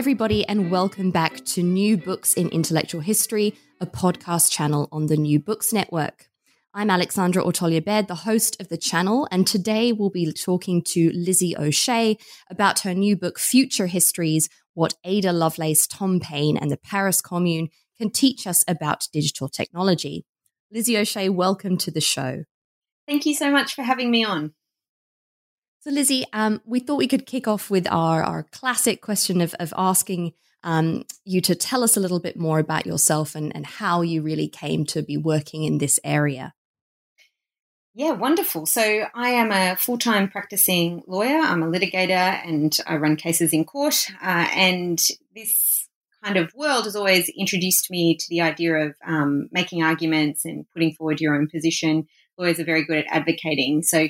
Everybody, and welcome back to New Books in Intellectual History, a podcast channel on the New Books Network. I'm Alexandra Ortolja Baird, the host of the channel, and today we'll be talking to Lizzie O'Shea about her new book, Future Histories What Ada Lovelace, Tom Paine, and the Paris Commune Can Teach Us About Digital Technology. Lizzie O'Shea, welcome to the show. Thank you so much for having me on. So, Lizzie, um, we thought we could kick off with our, our classic question of, of asking um, you to tell us a little bit more about yourself and, and how you really came to be working in this area. Yeah, wonderful. So, I am a full time practicing lawyer. I'm a litigator and I run cases in court. Uh, and this kind of world has always introduced me to the idea of um, making arguments and putting forward your own position. Lawyers are very good at advocating. So,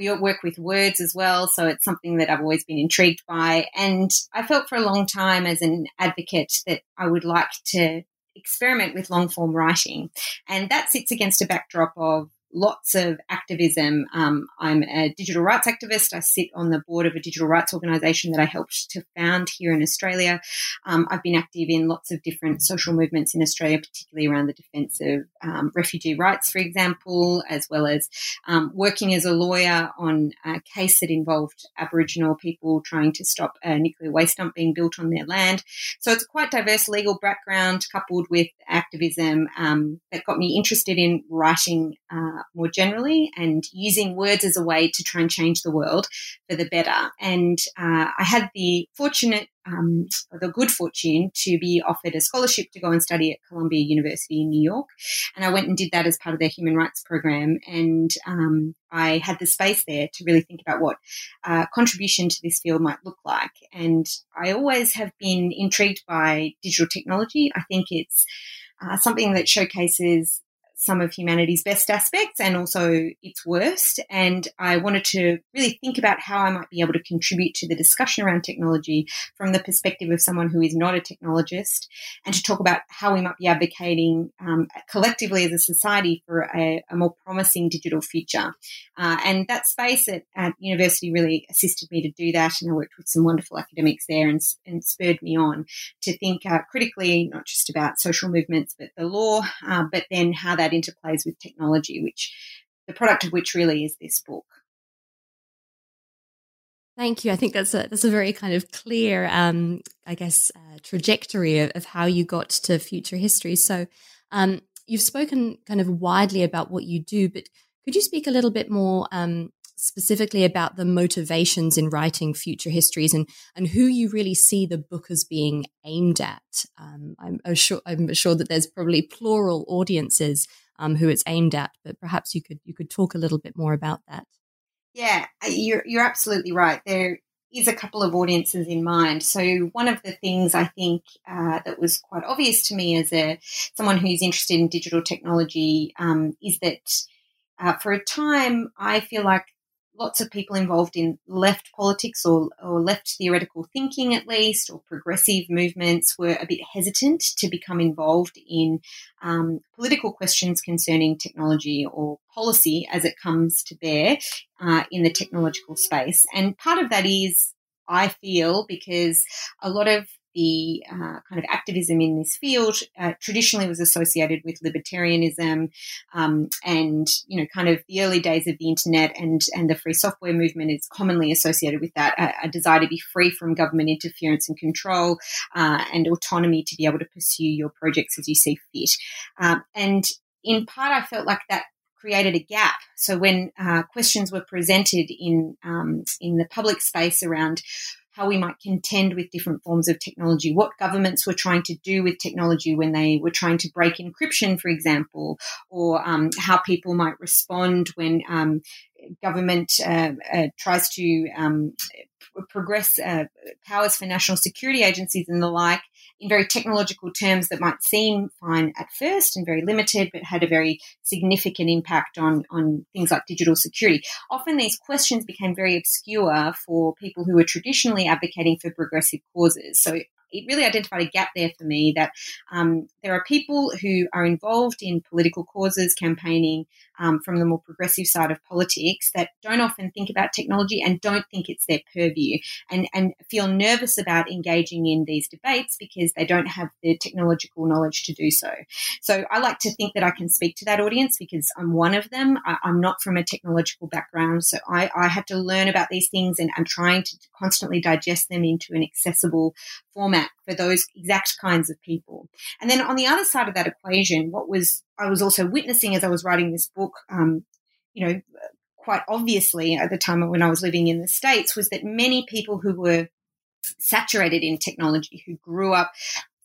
we work with words as well, so it's something that I've always been intrigued by. And I felt for a long time as an advocate that I would like to experiment with long form writing. And that sits against a backdrop of lots of activism. Um, I'm a digital rights activist. I sit on the board of a digital rights organisation that I helped to found here in Australia. Um, I've been active in lots of different social movements in Australia, particularly around the defence of um, refugee rights, for example, as well as um, working as a lawyer on a case that involved Aboriginal people trying to stop a nuclear waste dump being built on their land. So it's a quite diverse legal background coupled with activism um, that got me interested in writing. Uh, more generally and using words as a way to try and change the world for the better. And uh, I had the fortunate um, the good fortune to be offered a scholarship to go and study at Columbia University in New York. And I went and did that as part of their human rights program. And um, I had the space there to really think about what uh, contribution to this field might look like. And I always have been intrigued by digital technology. I think it's uh, something that showcases some of humanity's best aspects and also its worst. And I wanted to really think about how I might be able to contribute to the discussion around technology from the perspective of someone who is not a technologist and to talk about how we might be advocating um, collectively as a society for a, a more promising digital future. Uh, and that space at, at, university really assisted me to do that. And I worked with some wonderful academics there and, and spurred me on to think uh, critically, not just about social movements, but the law, uh, but then how that that interplays with technology, which the product of which really is this book. Thank you. I think that's a that's a very kind of clear, um, I guess, uh, trajectory of, of, how you got to future history. So, um, you've spoken kind of widely about what you do, but could you speak a little bit more um, specifically about the motivations in writing future histories and, and who you really see the book as being aimed at. Um, I'm, sure, I'm sure that there's probably plural audiences um, who it's aimed at, but perhaps you could you could talk a little bit more about that. Yeah, you're you're absolutely right. There is a couple of audiences in mind. So one of the things I think uh, that was quite obvious to me as a someone who's interested in digital technology um, is that uh, for a time I feel like lots of people involved in left politics or, or left theoretical thinking, at least, or progressive movements were a bit hesitant to become involved in um, political questions concerning technology or policy as it comes to bear uh, in the technological space. And part of that is I feel because a lot of the uh, kind of activism in this field uh, traditionally was associated with libertarianism um, and you know kind of the early days of the internet and and the free software movement is commonly associated with that a, a desire to be free from government interference and control uh, and autonomy to be able to pursue your projects as you see fit um, and in part I felt like that created a gap. So when uh, questions were presented in um, in the public space around how we might contend with different forms of technology, what governments were trying to do with technology when they were trying to break encryption, for example, or um, how people might respond when um, government uh, uh, tries to um, progress uh, powers for national security agencies and the like in very technological terms that might seem fine at first and very limited, but had a very significant impact on, on things like digital security. Often these questions became very obscure for people who were traditionally advocating for progressive causes. So it really identified a gap there for me that um, there are people who are involved in political causes, campaigning um, from the more progressive side of politics that don't often think about technology and don't think it's their purview and, and feel nervous about engaging in these debates because they don't have the technological knowledge to do so. So I like to think that I can speak to that audience because I'm one of them. I, am not from a technological background, so I, I had to learn about these things and I'm trying to constantly digest them into an accessible format for those exact kinds of people. And then on the other side of that equation, what was I was also witnessing as I was writing this book, um, you know, quite obviously at the time when I was living in the States, was that many people who were saturated in technology, who grew up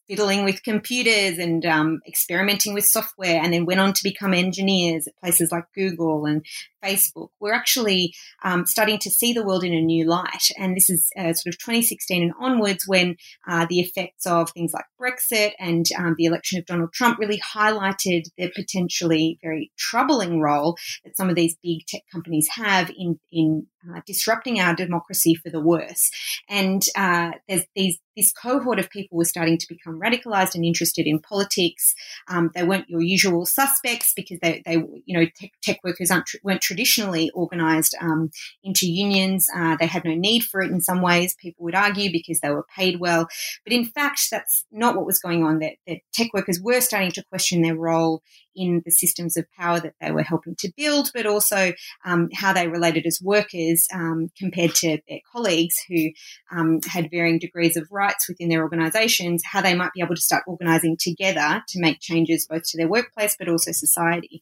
fiddling with computers and um, experimenting with software, and then went on to become engineers at places like Google and Facebook, we're actually um, starting to see the world in a new light. And this is uh, sort of 2016 and onwards when uh, the effects of things like Brexit and um, the election of Donald Trump really highlighted the potentially very troubling role that some of these big tech companies have in, in uh, disrupting our democracy for the worse. And uh, there's these this cohort of people were starting to become radicalized and interested in politics. Um, they weren't your usual suspects because they, they you know, tech, tech workers weren't traditionally organised um, into unions. Uh, they had no need for it in some ways, people would argue, because they were paid well. But in fact, that's not what was going on. That, that tech workers were starting to question their role in the systems of power that they were helping to build, but also um, how they related as workers um, compared to their colleagues who um, had varying degrees of rights within their organisations, how they might be able to start organising together to make changes both to their workplace but also society.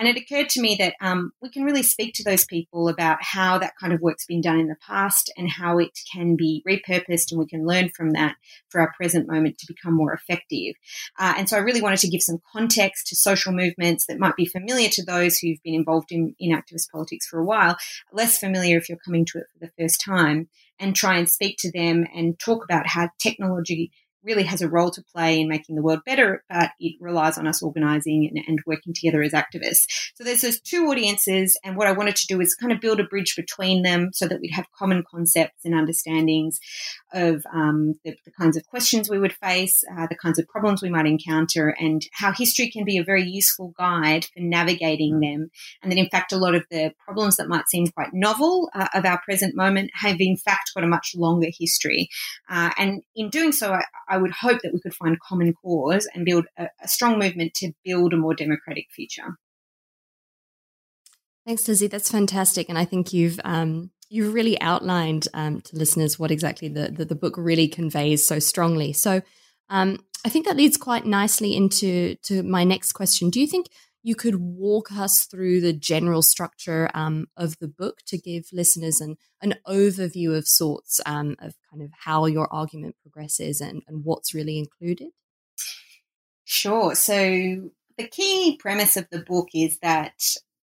And it occurred to me that um, we can really speak to those people about how that kind of work's been done in the past and how it can be repurposed, and we can learn from that for our present moment to become more effective. Uh, and so I really wanted to give some context to social movements that might be familiar to those who've been involved in, in activist politics for a while, less familiar if you're coming to it for the first time, and try and speak to them and talk about how technology really has a role to play in making the world better, but it relies on us organizing and, and, working together as activists. So there's those two audiences, and what I wanted to do is kind of build a bridge between them so that we'd have common concepts and understandings of um, the, the, kinds of questions we would face, uh, the kinds of problems we might encounter, and how history can be a very useful guide for navigating them. And that, in fact, a lot of the problems that might seem quite novel uh, of our present moment have, in fact, got a much longer history. Uh, and in doing so, I, I would hope that we could find common cause and build a, a strong movement to build a more democratic future. Thanks, Lizzie. That's fantastic, and I think you've um, you've really outlined um, to listeners what exactly the, the, the book really conveys so strongly. So, um, I think that leads quite nicely into to my next question. Do you think you could walk us through the general structure um, of the book to give listeners an, an overview of sorts um, of kind of how your argument progresses and, and what's really included? Sure. So, the key premise of the book is that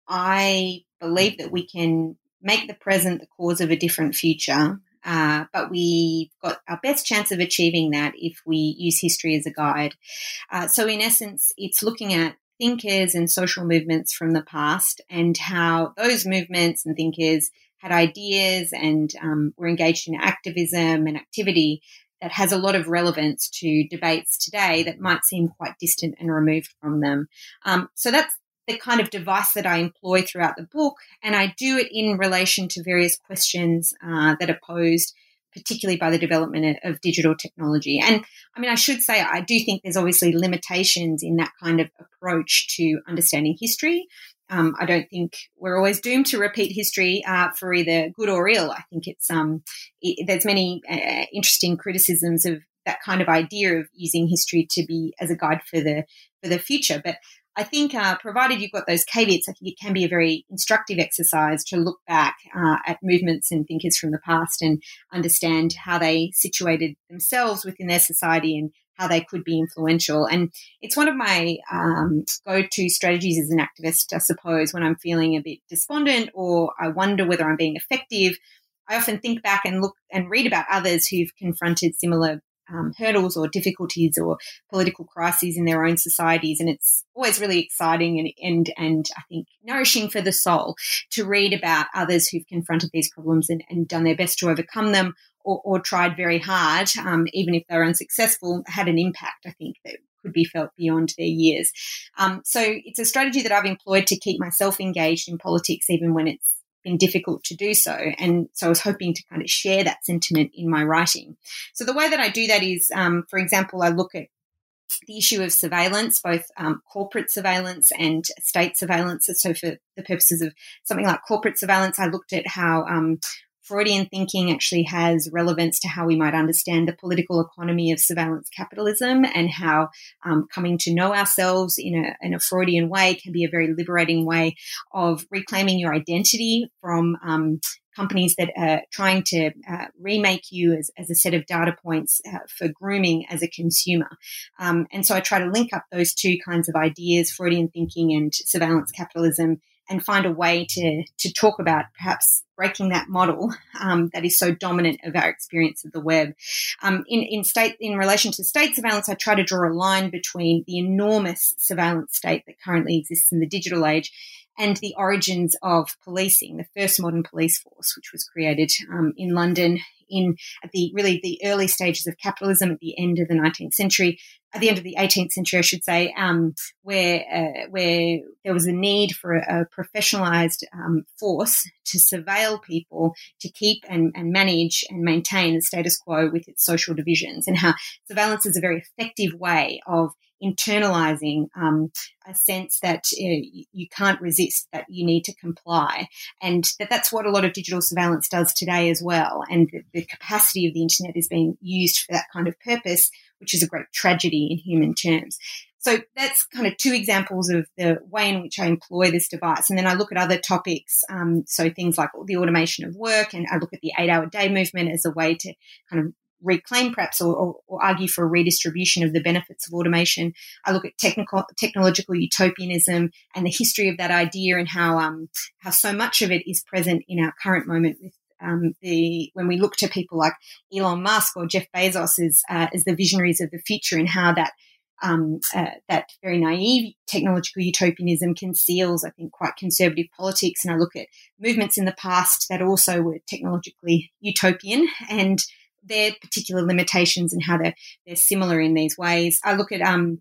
I believe that we can make the present the cause of a different future. Uh, but we've got our best chance of achieving that if we use history as a guide. Uh, so, in essence, it's looking at thinkers and social movements from the past and how those movements and thinkers had ideas and um, were engaged in activism and activity that has a lot of relevance to debates today that might seem quite distant and removed from them. Um, so that's the kind of device that I employ throughout the book, and I do it in relation to various questions uh, that are posed particularly by the development of digital technology. And I mean, I should say, I do think there's obviously limitations in that kind of approach to understanding history. Um, I don't think we're always doomed to repeat history uh, for either good or ill. I think it's um, it, there's many uh, interesting criticisms of that kind of idea of using history to be as a guide for the for the future. But I think, uh, provided you've got those caveats, I think it can be a very instructive exercise to look back uh, at movements and thinkers from the past and understand how they situated themselves within their society and how they could be influential. And it's one of my um, go to strategies as an activist, I suppose, when I'm feeling a bit despondent or I wonder whether I'm being effective. I often think back and look and read about others who've confronted similar um, hurdles or difficulties or political crises in their own societies. And it's always really exciting and, and, and I think nourishing for the soul to read about others who've confronted these problems and, and done their best to overcome them or, or tried very hard, um, even if they're unsuccessful, had an impact, I think, that could be felt beyond their years. Um, so it's a strategy that I've employed to keep myself engaged in politics, even when it's been difficult to do so. And so I was hoping to kind of share that sentiment in my writing. So the way that I do that is, um, for example, I look at the issue of surveillance, both um, corporate surveillance and state surveillance. So, for the purposes of something like corporate surveillance, I looked at how um, Freudian thinking actually has relevance to how we might understand the political economy of surveillance capitalism and how um, coming to know ourselves in a, in a, Freudian way can be a very liberating way of reclaiming your identity from um, companies that are trying to uh, remake you as, as, a set of data points uh, for grooming as a consumer. Um, and so I try to link up those two kinds of ideas, Freudian thinking and surveillance capitalism, and find a way to to talk about perhaps breaking that model um, that is so dominant of our experience of the web. Um, in in state in relation to state surveillance, I try to draw a line between the enormous surveillance state that currently exists in the digital age and the origins of policing, the first modern police force, which was created um, in London in at the really the early stages of capitalism at the end of the 19th century, at the end of the 18th century, I should say, um, where uh, where there was a need for a, a professionalized um, force to surveil people, to keep and, and manage and maintain the status quo with its social divisions, and how surveillance is a very effective way of internalizing um, a sense that uh, you can't resist, that you need to comply, and that that's what a lot of digital surveillance does today as well. And the, the capacity of the internet is being used for that kind of purpose, which is a great tragedy in human terms. So that's kind of two examples of the way in which I employ this device. And then I look at other topics. Um, so things like the automation of work, and I look at the eight hour day movement as a way to kind of reclaim perhaps or, or, or, argue for a redistribution of the benefits of automation. I look at technical technological utopianism and the history of that idea and how um, how so much of it is present in our current moment with um, the when we look to people like Elon Musk or Jeff Bezos as uh, as the visionaries of the future and how that um, uh, that very naive technological utopianism conceals, I think, quite conservative politics. And I look at movements in the past that also were technologically utopian and their particular limitations and how they're, they're similar in these ways. I look at um,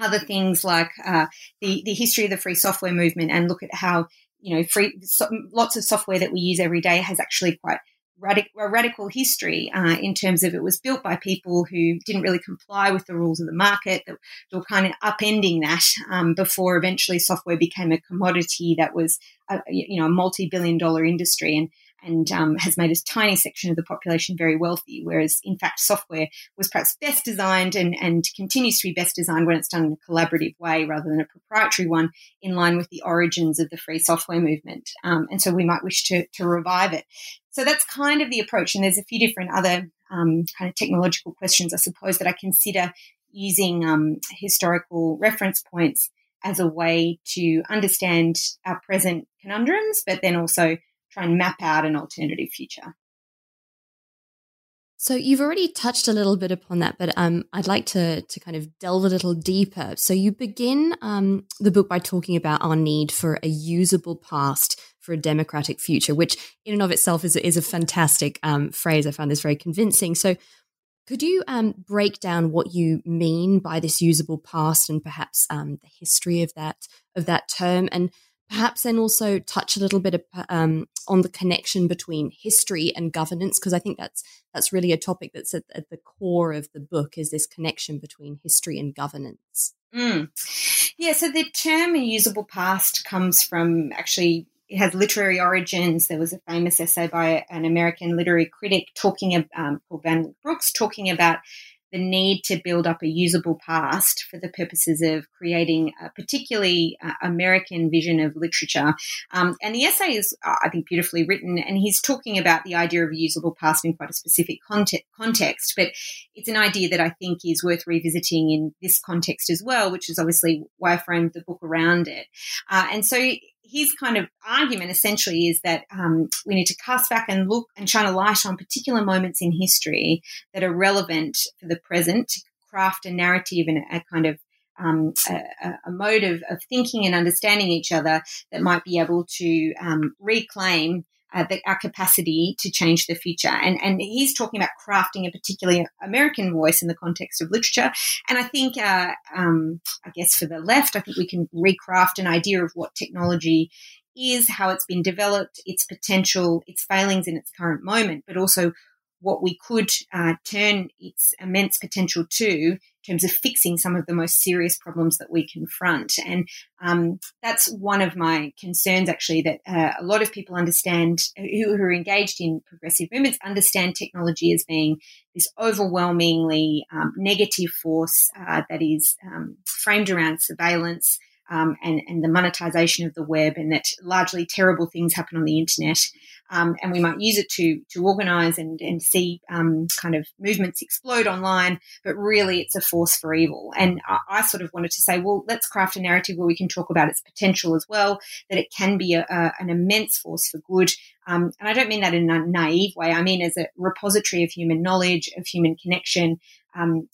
other things like uh, the, the history of the free software movement and look at how, you know, free so, lots of software that we use every day has actually quite radic- a radical history uh, in terms of it was built by people who didn't really comply with the rules of the market, that, were kind of upending that um, before eventually software became a commodity that was, a, you know, a multi-billion dollar industry. And and um, has made a tiny section of the population very wealthy, whereas in fact software was perhaps best designed and, and continues to be best designed when it's done in a collaborative way rather than a proprietary one in line with the origins of the free software movement. Um, and so we might wish to, to revive it. So that's kind of the approach. And there's a few different other um, kind of technological questions, I suppose, that I consider using um, historical reference points as a way to understand our present conundrums, but then also try and map out an alternative future. So you've already touched a little bit upon that, but um, I'd like to to kind of delve a little deeper. So you begin um, the book by talking about our need for a usable past for a democratic future, which in and of itself is is a fantastic um, phrase. I found this very convincing. So could you um, break down what you mean by this usable past and perhaps um, the history of that of that term and perhaps then also touch a little bit um, on the connection between history and governance because I think that's that's really a topic that's at, at, the core of the book is this connection between history and governance. Mm. Yeah, so the term usable past comes from actually it has literary origins. There was a famous essay by an American literary critic talking about um, Paul Van Brooks talking about the need to build up a usable past for the purposes of creating a particularly uh, American vision of literature. Um, and the essay is, uh, I think, beautifully written, and he's talking about the idea of a usable past in quite a specific context, context, but it's an idea that I think is worth revisiting in this context as well, which is obviously why I framed the book around it. Uh, and so his kind of argument essentially is that um, we need to cast back and look and shine a light on particular moments in history that are relevant for the present to craft a narrative and a, kind of um, a, a, mode of, of, thinking and understanding each other that might be able to um, reclaim uh, the, our capacity to change the future. And, and he's talking about crafting a particularly American voice in the context of literature. And I think, uh, um, I guess for the left, I think we can recraft an idea of what technology is, how it's been developed, its potential, its failings in its current moment, but also what we could uh, turn its immense potential to in terms of fixing some of the most serious problems that we confront. And um, that's one of my concerns, actually, that uh, a lot of people understand who, who, are engaged in progressive movements understand technology as being this overwhelmingly um, negative force uh, that is um, framed around surveillance. Um, and, and, the monetization of the web, and that largely terrible things happen on the internet um, and we might use it to to organise and and see um, kind of movements explode online. But really, it's a force for evil. And I, I, sort of wanted to say, well, let's craft a narrative where we can talk about its potential as well. That it can be a, a, an immense force for good. Um, and I don't mean that in a naive way. I mean as a repository of human knowledge, of human connection. Um,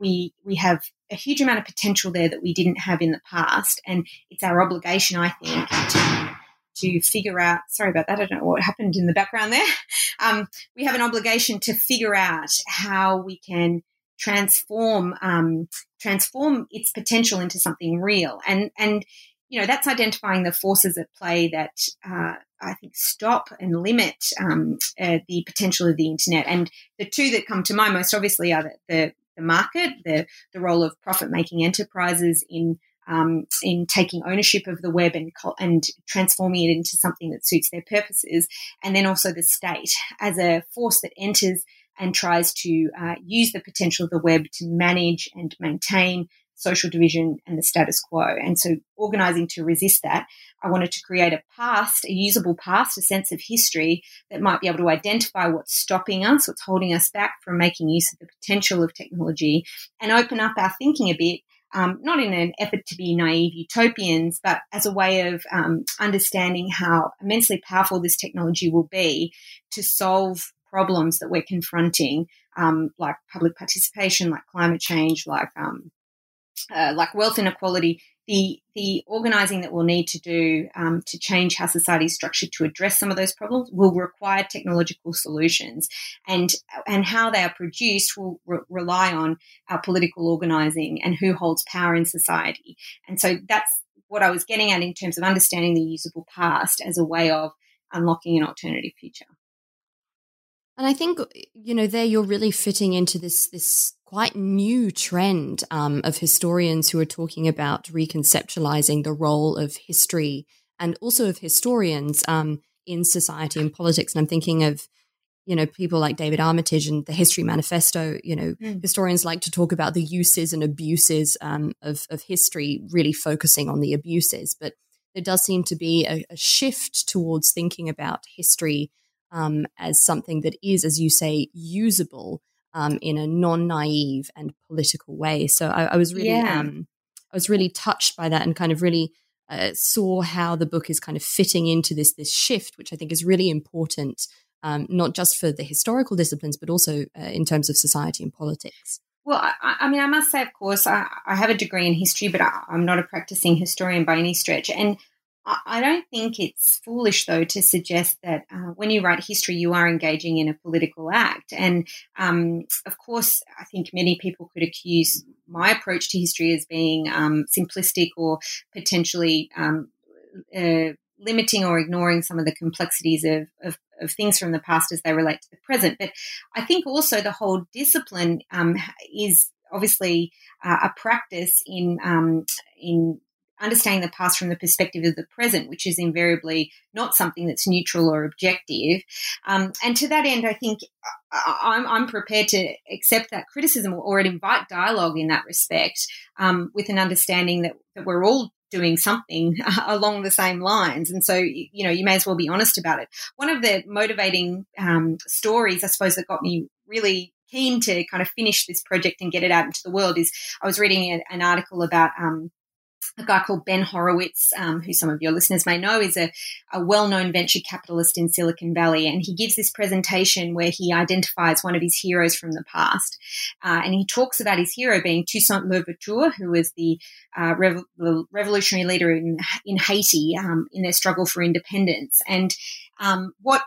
we we have a huge amount of potential there that we didn't have in the past, and it's our obligation, I think, to to figure out. Sorry about that. I don't know what happened in the background there. Um, we have an obligation to figure out how we can transform um, transform its potential into something real. And and you know that's identifying the forces at play that uh, I think stop and limit um, uh, the potential of the internet. And the two that come to mind most obviously are the, the, the market, the the role of profit making enterprises in um, in taking ownership of the web and, and transforming it into something that suits their purposes. And then also the state as a force that enters and tries to uh, use the potential of the web to manage and maintain social division and the status quo. And so, organizing to resist that, I wanted to create a past, a usable past, a sense of history that might be able to identify what's stopping us, what's holding us back from making use of the potential of technology, and open up our thinking a bit um, not in an effort to be naive utopians, but as a way of um, understanding how immensely powerful this technology will be to solve problems that we're confronting, um, like public participation, like climate change, like um, uh, like wealth inequality, the the organising that we'll need to do um, to change how society is structured to address some of those problems will require technological solutions, and and how they are produced will re- rely on our political organising and who holds power in society. And so that's what I was getting at in terms of understanding the usable past as a way of unlocking an alternative future. And I think you know there you're really fitting into this this quite new trend um, of historians who are talking about reconceptualizing the role of history and also of historians um, in society and politics. And I'm thinking of, you know, people like David Armitage and the History Manifesto. You know, mm. historians like to talk about the uses and abuses um, of, of history, really focusing on the abuses. But there does seem to be a, a shift towards thinking about history um, as something that is, as you say, usable um, in a non-naive and political way. So I, I was really, yeah. um, I was really touched by that and kind of really uh, saw how the book is kind of fitting into this this shift, which I think is really important, um, not just for the historical disciplines, but also uh, in terms of society and politics. Well, I, I, mean, I must say, of course, I, I have a degree in history, but I, am not a practicing historian by any stretch. And I don't think it's foolish, though, to suggest that uh, when you write history, you are engaging in a political act. And um, of course, I think many people could accuse my approach to history as being um, simplistic or potentially um, uh, limiting or ignoring some of the complexities of, of, of, things from the past as they relate to the present. But I think also the whole discipline um, is obviously uh, a practice in um, in understanding the past from the perspective of the present, which is invariably not something that's neutral or objective. Um, and to that end, I think uh, I'm, I'm, prepared to accept that criticism or, invite dialogue in that respect um, with an understanding that, that we're all doing something along the same lines. And so, you know, you may as well be honest about it. One of the motivating um, stories, I suppose, that got me really keen to kind of finish this project and get it out into the world is I was reading an article about um, a guy called Ben Horowitz, um, who some of your listeners may know, is a, a well known venture capitalist in Silicon Valley. And he gives this presentation where he identifies one of his heroes from the past. Uh, and he talks about his hero being Toussaint Louverture, who was the, uh, rev- the revolutionary leader in, in Haiti um, in their struggle for independence. And um, what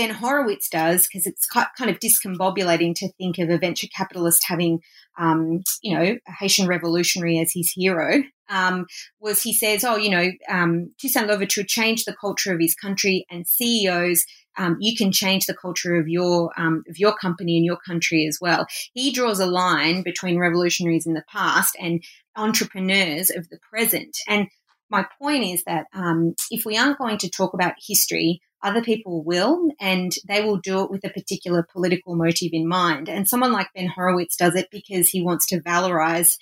Ben Horowitz does, because it's kind of discombobulating to think of a venture capitalist having, um, you know, a Haitian revolutionary as his hero, um, was he says, oh, you know, um, Toussaint Louverture changed the culture of his country and CEOs. Um, you can change the culture of your um, of your company and your country as well. He draws a line between revolutionaries in the past and entrepreneurs of the present. And my point is that um, if we aren't going to talk about history, other people will, and they will do it with a particular political motive in mind. And someone like Ben Horowitz does it because he wants to valorize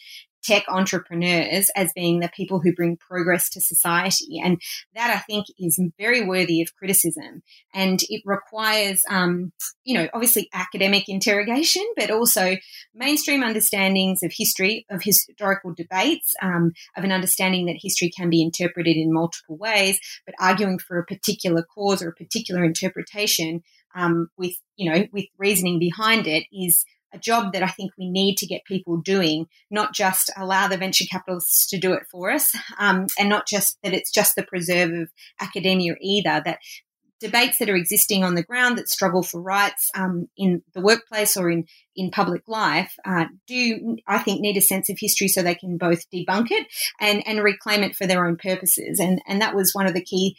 tech entrepreneurs as being the people who bring progress to society. And that I think is very worthy of criticism. And it requires, um, you know, obviously academic interrogation, but also mainstream understandings of history, of historical debates, um, of an understanding that history can be interpreted in multiple ways, but arguing for a particular cause or a particular interpretation um, with, you know, with reasoning behind it is a job that I think we need to get people doing, not just allow the venture capitalists to do it for us, um, and not just that it's just the preserve of academia either, that debates that are existing on the ground that struggle for rights um, in the workplace or in, in public life uh, do, I think, need a sense of history so they can both debunk it and, and reclaim it for their own purposes. And, and that was one of the key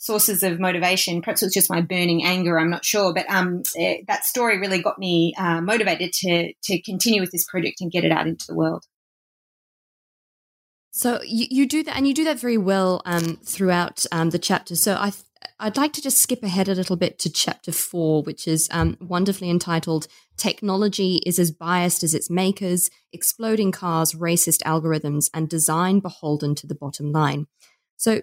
sources of motivation. Perhaps it was just my burning anger. I'm not sure, but um, it, eh, that story really got me uh, motivated to to continue with this project and get it out into the world. So you, you do that, and you do that very well um, throughout um, the chapter. So I th- I'd like to just skip ahead a little bit to chapter four, which is um, wonderfully entitled "Technology is as biased as its makers: Exploding cars, racist algorithms, and design beholden to the bottom line." So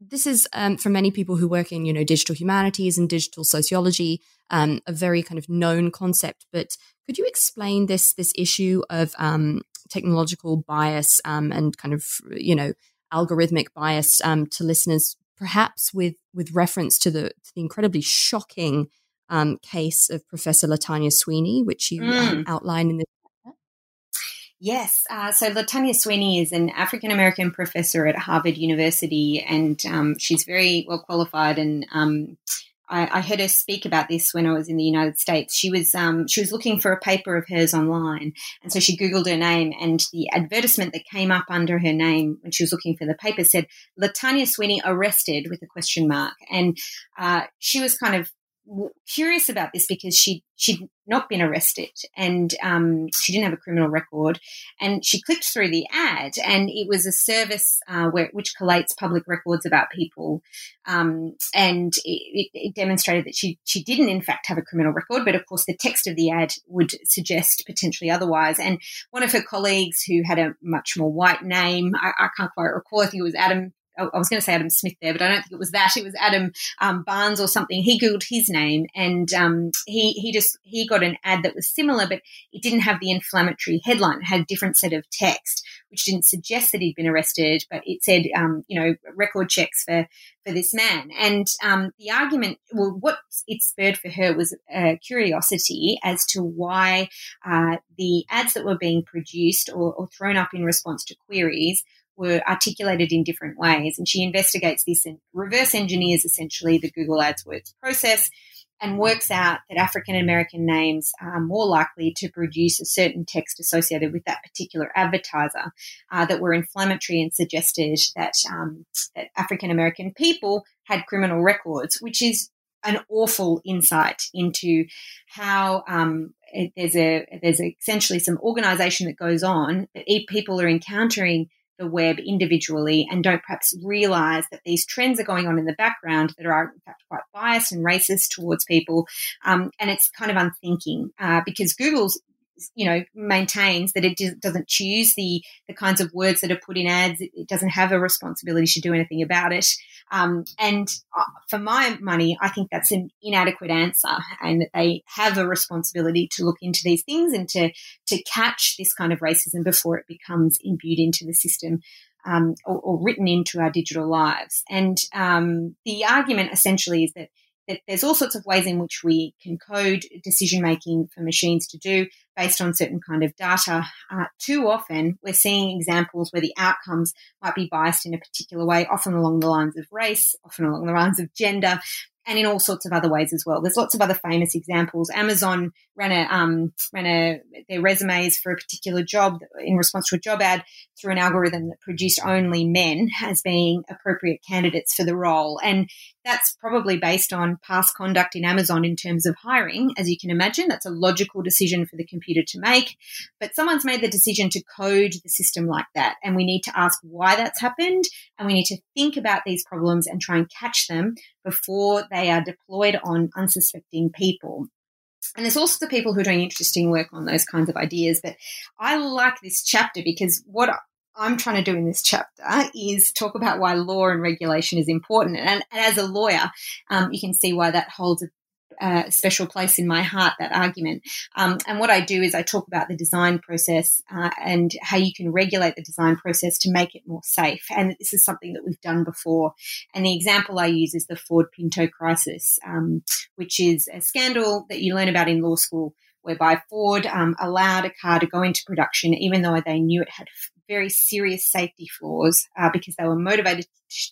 this is um, for many people who work in you know digital humanities and digital sociology um, a very kind of known concept but could you explain this this issue of um, technological bias um, and kind of you know algorithmic bias um, to listeners perhaps with with reference to the, to the incredibly shocking um, case of professor latanya sweeney which you mm. outline in the Yes. Uh, so Latanya Sweeney is an African American professor at Harvard University, and um, she's very well qualified. And um, I, I, heard her speak about this when I was in the United States. She was um, she was looking for a paper of hers online, and so she googled her name, and the advertisement that came up under her name when she was looking for the paper said Latanya Sweeney arrested with a question mark, and uh, she was kind of curious about this because she she'd not been arrested and um, she didn't have a criminal record and she clicked through the ad and it was a service uh, where, which collates public records about people um, and it, it, demonstrated that she she didn't in fact have a criminal record but of course the text of the ad would suggest potentially otherwise. And one of her colleagues who had a much more white name I, I can't quite recall I think it was Adam I was going to say Adam Smith there, but I don't think it was that. It was Adam um, Barnes or something. He googled his name, and um, he he just he got an ad that was similar, but it didn't have the inflammatory headline. It had a different set of text, which didn't suggest that he'd been arrested, but it said, um, you know, record checks for for this man. And um, the argument, well, what it spurred for her was a curiosity as to why uh, the ads that were being produced or, or thrown up in response to queries were articulated in different ways. And she investigates this and reverse engineers essentially the Google AdWords process and works out that African American names are more likely to produce a certain text associated with that particular advertiser uh, that were inflammatory and suggested that, um, that African American people had criminal records, which is an awful insight into how um, there's a there's essentially some organisation that goes on that people are encountering the web individually and don't perhaps realize that these trends are going on in the background that are in fact quite biased and racist towards people. Um, and it's kind of unthinking uh, because Google's you know maintains that it doesn't choose the the kinds of words that are put in ads. It, doesn't have a responsibility to do anything about it. Um, and uh, for my money, I think that's an inadequate answer, and that they have a responsibility to look into these things and to to catch this kind of racism before it becomes imbued into the system. Um, or, or, written into our digital lives. And um, the argument essentially is that there's all sorts of ways in which we can code decision making for machines to do based on certain kind of data. Uh, too often, we're seeing examples where the outcomes might be biased in a particular way, often along the lines of race, often along the lines of gender, and in all sorts of other ways as well. There's lots of other famous examples. Amazon ran a um, ran a their resumes for a particular job in response to a job ad through an algorithm that produced only men as being appropriate candidates for the role, and that's probably based on past conduct in Amazon in terms of hiring. As you can imagine, that's a logical decision for the computer to make. But someone's made the decision to code the system like that, and we need to ask why that's happened, and we need to think about these problems and try and catch them before they are deployed on unsuspecting people. And there's also the people who are doing interesting work on those kinds of ideas. But I like this chapter because what I'm trying to do in this chapter is talk about why law and regulation is important. And, and as a lawyer, um, you can see why that holds a special place in my heart, that argument. Um, and what I do is I talk about the design process uh, and how you can regulate the design process to make it more safe. And this is something that we've done before. And the example I use is the Ford Pinto crisis, um, which is a scandal that you learn about in law school whereby Ford um, allowed a car to go into production even though they knew it had very serious safety flaws uh, because they were motivated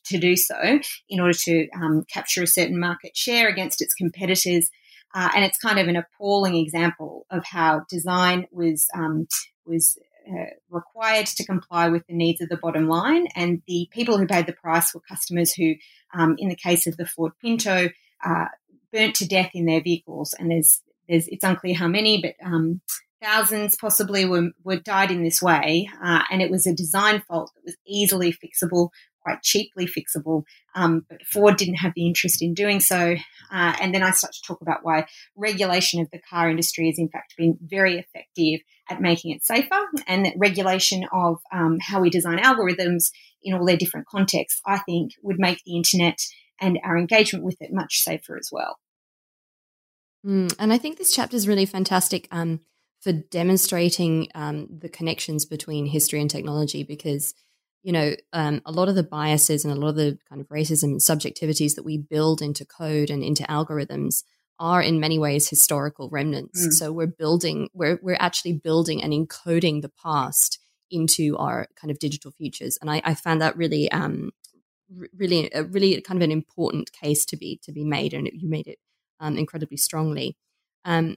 to do so in order to um, capture a certain market share against its competitors. Uh, and it's kind of an appalling example of how design was um, was uh, required to comply with the needs of the bottom line, and the people who paid the price were customers who, um, in the case of the Ford Pinto, uh, burnt to death in their vehicles. And there's there's it's unclear how many, but um, thousands possibly were, were died in this way, uh, and it was a design fault that was easily fixable, quite cheaply fixable. Um, but Ford didn't have the interest in doing so. Uh, and then I start to talk about why regulation of the car industry has in fact been very effective at making it safer, and that regulation of um, how we design algorithms in all their different contexts, I think, would make the internet and our engagement with it much safer as well. Mm, and I think this chapter is really fantastic. Um, for demonstrating um, the connections between history and technology because you know um, a lot of the biases and a lot of the kind of racism and subjectivities that we build into code and into algorithms are in many ways historical remnants. Mm. so we're building we're, we're actually building and encoding the past into our kind of digital futures. And i, I found that really um, really a really kind of an important case to be to be made and you made it um, incredibly strongly. Um,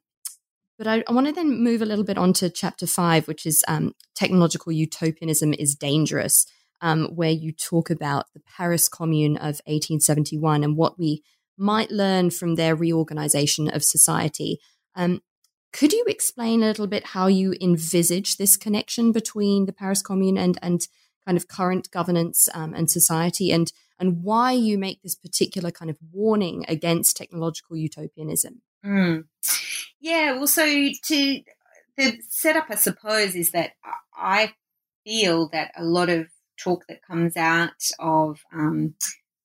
but I, I want to then move a little bit on to chapter five, which is um, technological utopianism is dangerous, um, where you talk about the Paris Commune of 1871 and what we might learn from their reorganization of society. Um, could you explain a little bit how you envisage this connection between the Paris Commune and and kind of current governance um, and society, and and why you make this particular kind of warning against technological utopianism? Mm. Yeah, well, so to the setup, I suppose, is that I feel that a lot of talk that comes out of um,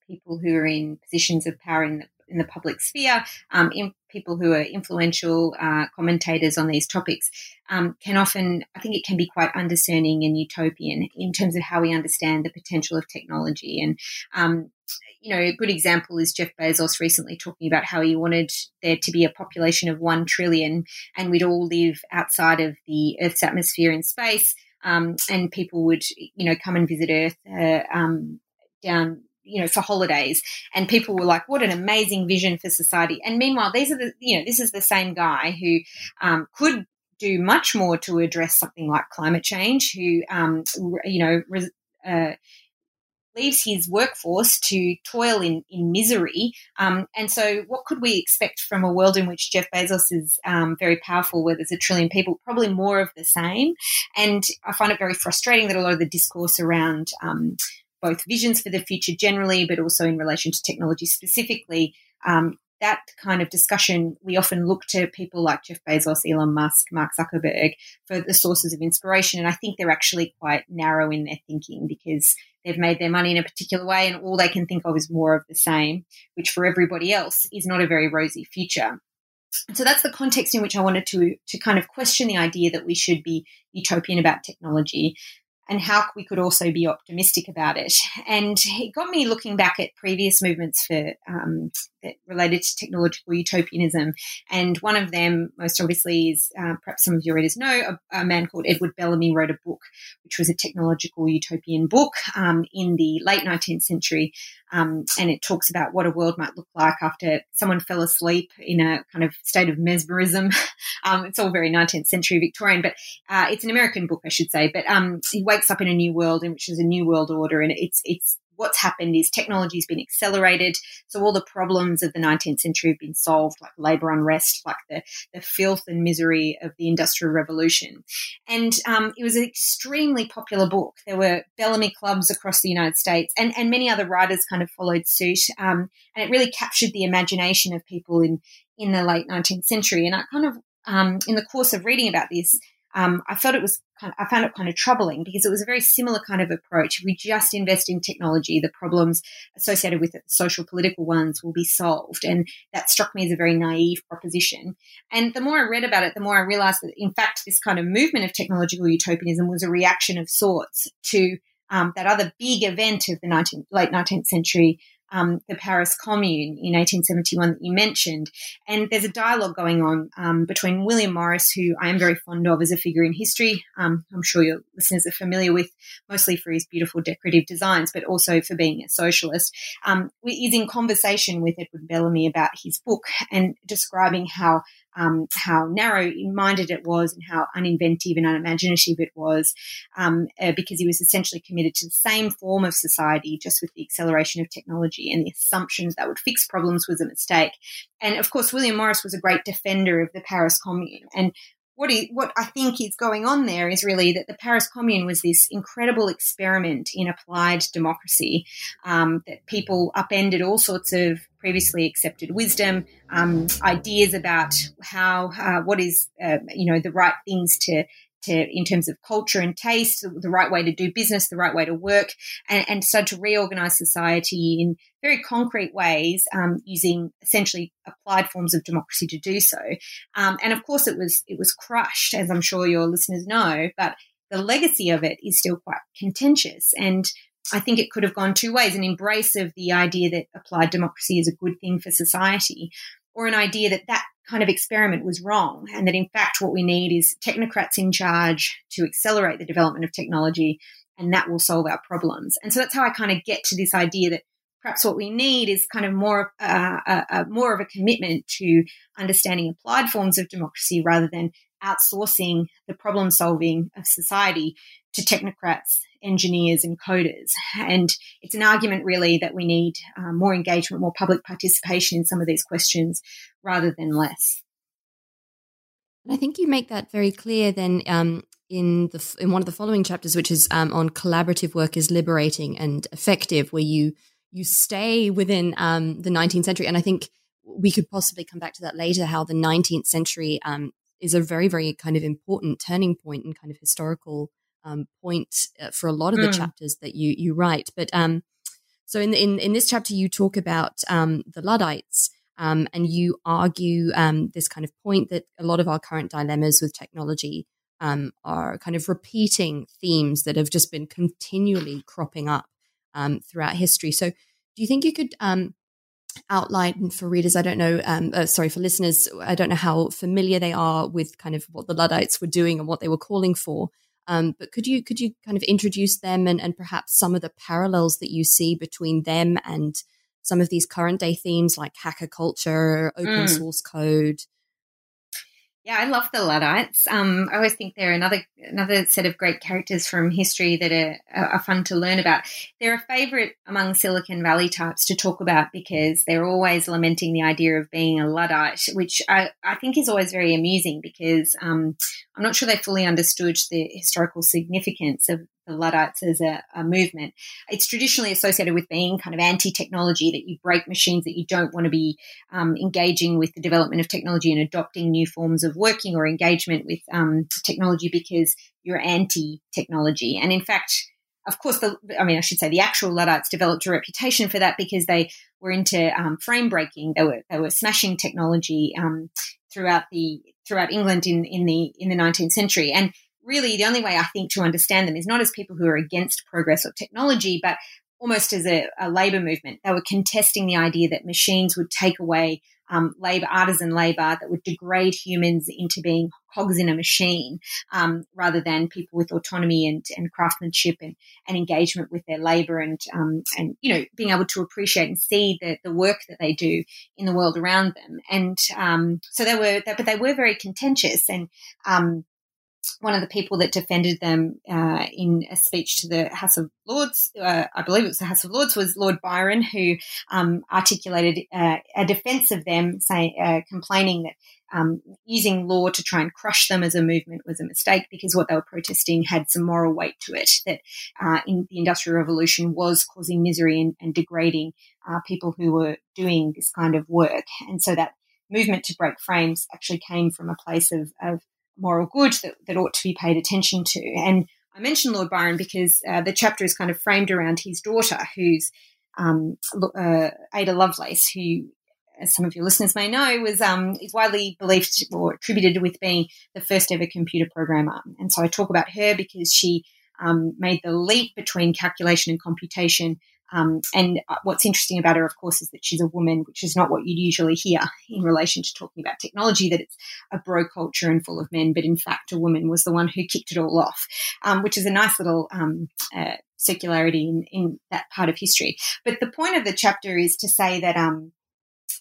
people who are in positions of power in the in the public sphere, um, in people who are influential uh, commentators on these topics, um, can often, I think, it can be quite undiscerning and utopian in terms of how we understand the potential of technology. And um, you know, a good example is Jeff Bezos recently talking about how he wanted there to be a population of one trillion and we'd all live outside of the Earth's atmosphere in space. Um, and people would, you know, come and visit Earth uh, um, down, you know, for holidays. And people were like, "What an amazing vision for society!" And meanwhile, these are the, you know, this is the same guy who um, could do much more to address something like climate change. Who, um, you know, uh, leaves his workforce to toil in, in misery. Um, and so, what could we expect from a world in which Jeff Bezos is um, very powerful, where there's a trillion people? Probably more of the same. And I find it very frustrating that a lot of the discourse around um, both visions for the future generally, but also in relation to technology specifically, um, that kind of discussion, we often look to people like Jeff Bezos, Elon Musk, Mark Zuckerberg for the sources of inspiration. And I think they're actually quite narrow in their thinking because they've made their money in a particular way and all they can think of is more of the same, which for everybody else is not a very rosy future. So that's the context in which I wanted to to kind of question the idea that we should be utopian about technology and how we could also be optimistic about it. And it got me looking back at previous movements for um, related to technological utopianism. And one of them, most obviously, is uh, perhaps some of your readers know a, a, man called Edward Bellamy wrote a book, which was a technological utopian book um, in the late 19th century. Um, and it talks about what a world might look like after someone fell asleep in a kind of state of mesmerism. Um, it's all very 19th century Victorian, but uh, it's an American book, I should say. But um, he wakes up in a new world in which there's a new world order, and it's it's what's happened is technology has been accelerated. So all the problems of the 19th century have been solved, like labor unrest, like the, the filth and misery of the Industrial Revolution. And um, it was an extremely popular book. There were Bellamy clubs across the United States, and, and many other writers kind of followed suit. Um, and it really captured the imagination of people in, in the late 19th century. And I kind of, um, in the course of reading about this, um, I felt it was kind of, I found it kind of troubling because it was a very similar kind of approach. We just invest in technology, the problems associated with it, social political ones, will be solved. And that struck me as a very naive proposition. And the more I read about it, the more I realized that, in fact, this kind of movement of technological utopianism was a reaction of sorts to um, that other big event of the 19th, late 19th century, um, the Paris Commune in 1871 that you mentioned. And there's a dialogue going on um, between William Morris, who I am very fond of as a figure in history. Um, I'm sure your listeners are familiar with, mostly for his beautiful decorative designs, but also for being a socialist. Um, is in conversation with Edward Bellamy about his book and describing how um, how narrow minded it was and how uninventive and unimaginative it was, um, uh, because he was essentially committed to the same form of society, just with the acceleration of technology and the assumptions that would fix problems was a mistake. And of course, William Morris was a great defender of the Paris Commune. And what, he, what I think is going on there is really that the Paris Commune was this incredible experiment in applied democracy um, that people upended all sorts of previously accepted wisdom, um, ideas about how uh, what is uh, you know the right things to to, in terms of culture and taste, the right way to do business, the right way to work, and, and to reorganize society in very concrete ways um, using essentially applied forms of democracy to do so. Um, and of course, it was it was crushed, as I'm sure your listeners know, but the legacy of it is still quite contentious. And I think it could have gone two ways an embrace of the idea that applied democracy is a good thing for society, or an idea that that kind of experiment was wrong, and that in fact what we need is technocrats in charge to accelerate the development of technology, and that will solve our problems. And so that's how I kind of get to this idea that perhaps what we need is kind of more uh, a, a, more of a commitment to understanding applied forms of democracy rather than outsourcing the problem solving of society to technocrats, engineers, and coders. And it's an argument really that we need uh, more engagement, more public participation in some of these questions rather than less. I think you make that very clear then um, in the in one of the following chapters, which is um, on collaborative work is liberating and effective, where you you stay within um, the 19th century. And I think we could possibly come back to that later. How the 19th century um, is a very very kind of important turning point point in kind of historical um, point uh, for a lot of the mm. chapters that you you write. But um, so in in in this chapter, you talk about um, the Luddites. Um, and you argue um, this kind of point that a lot of our current dilemmas with technology um, are kind of repeating themes that have just been continually cropping up um, throughout history. So, do you think you could um, outline for readers? I don't know, um, uh, sorry, for listeners, I don't know how familiar they are with kind of what the Luddites were doing and what they were calling for. Um, but could you could you kind of introduce them and, and perhaps some of the parallels that you see between them and some of these current day themes like hacker culture, open mm. source code? Yeah, I love the Luddites. Um, I always think they're another another set of great characters from history that are, are fun to learn about. They're a favourite among Silicon Valley types to talk about because they're always lamenting the idea of being a Luddite, which I, I think is always very amusing because um, I'm not sure they fully understood the historical significance of the Luddites as a, a, movement. It's traditionally associated with being kind of anti technology, that you break machines, that you don't want to be um, engaging with the development of technology and adopting new forms of working or engagement with um, technology because you're anti technology. And in fact, of course, the, I mean, I should say the actual Luddites developed a reputation for that because they were into um, frame breaking. They were they were smashing technology um, throughout the throughout England in, in the in the 19th century. And really the only way I think to understand them is not as people who are against progress or technology, but almost as a, a labor movement. They were contesting the idea that machines would take away um, labor, artisan labor, that would degrade humans into being cogs in a machine, um, rather than people with autonomy and, and craftsmanship and, and engagement with their labor and um, and you know being able to appreciate and see the, the work that they do in the world around them. And um, so they were, but they were very contentious and um, one of the people that defended them uh, in a speech to the House of Lords, uh, I believe it was the House of Lords, was Lord Byron, who um, articulated uh, a defence of them, saying, uh, complaining that um, using law to try and crush them as a movement was a mistake because what they were protesting had some moral weight to it. That uh, in the Industrial Revolution was causing misery and, and degrading uh, people who were doing this kind of work, and so that movement to break frames actually came from a place of, of moral good that, that ought to be paid attention to. And I mentioned Lord Byron because uh, the chapter is kind of framed around his daughter, who's um, uh, Ada Lovelace, who, as some of your listeners may know, was um, is widely believed or attributed with being the first ever computer programmer. And so I talk about her because she um, made the leap between calculation and computation um, and uh, what's interesting about her, of course, is that she's a woman, which is not what you'd usually hear in relation to talking about technology, that it's a bro culture and full of men. But in fact, a woman was the one who kicked it all off, um, which is a nice little um, uh, circularity in, in, that part of history. But the point of the chapter is to say that um,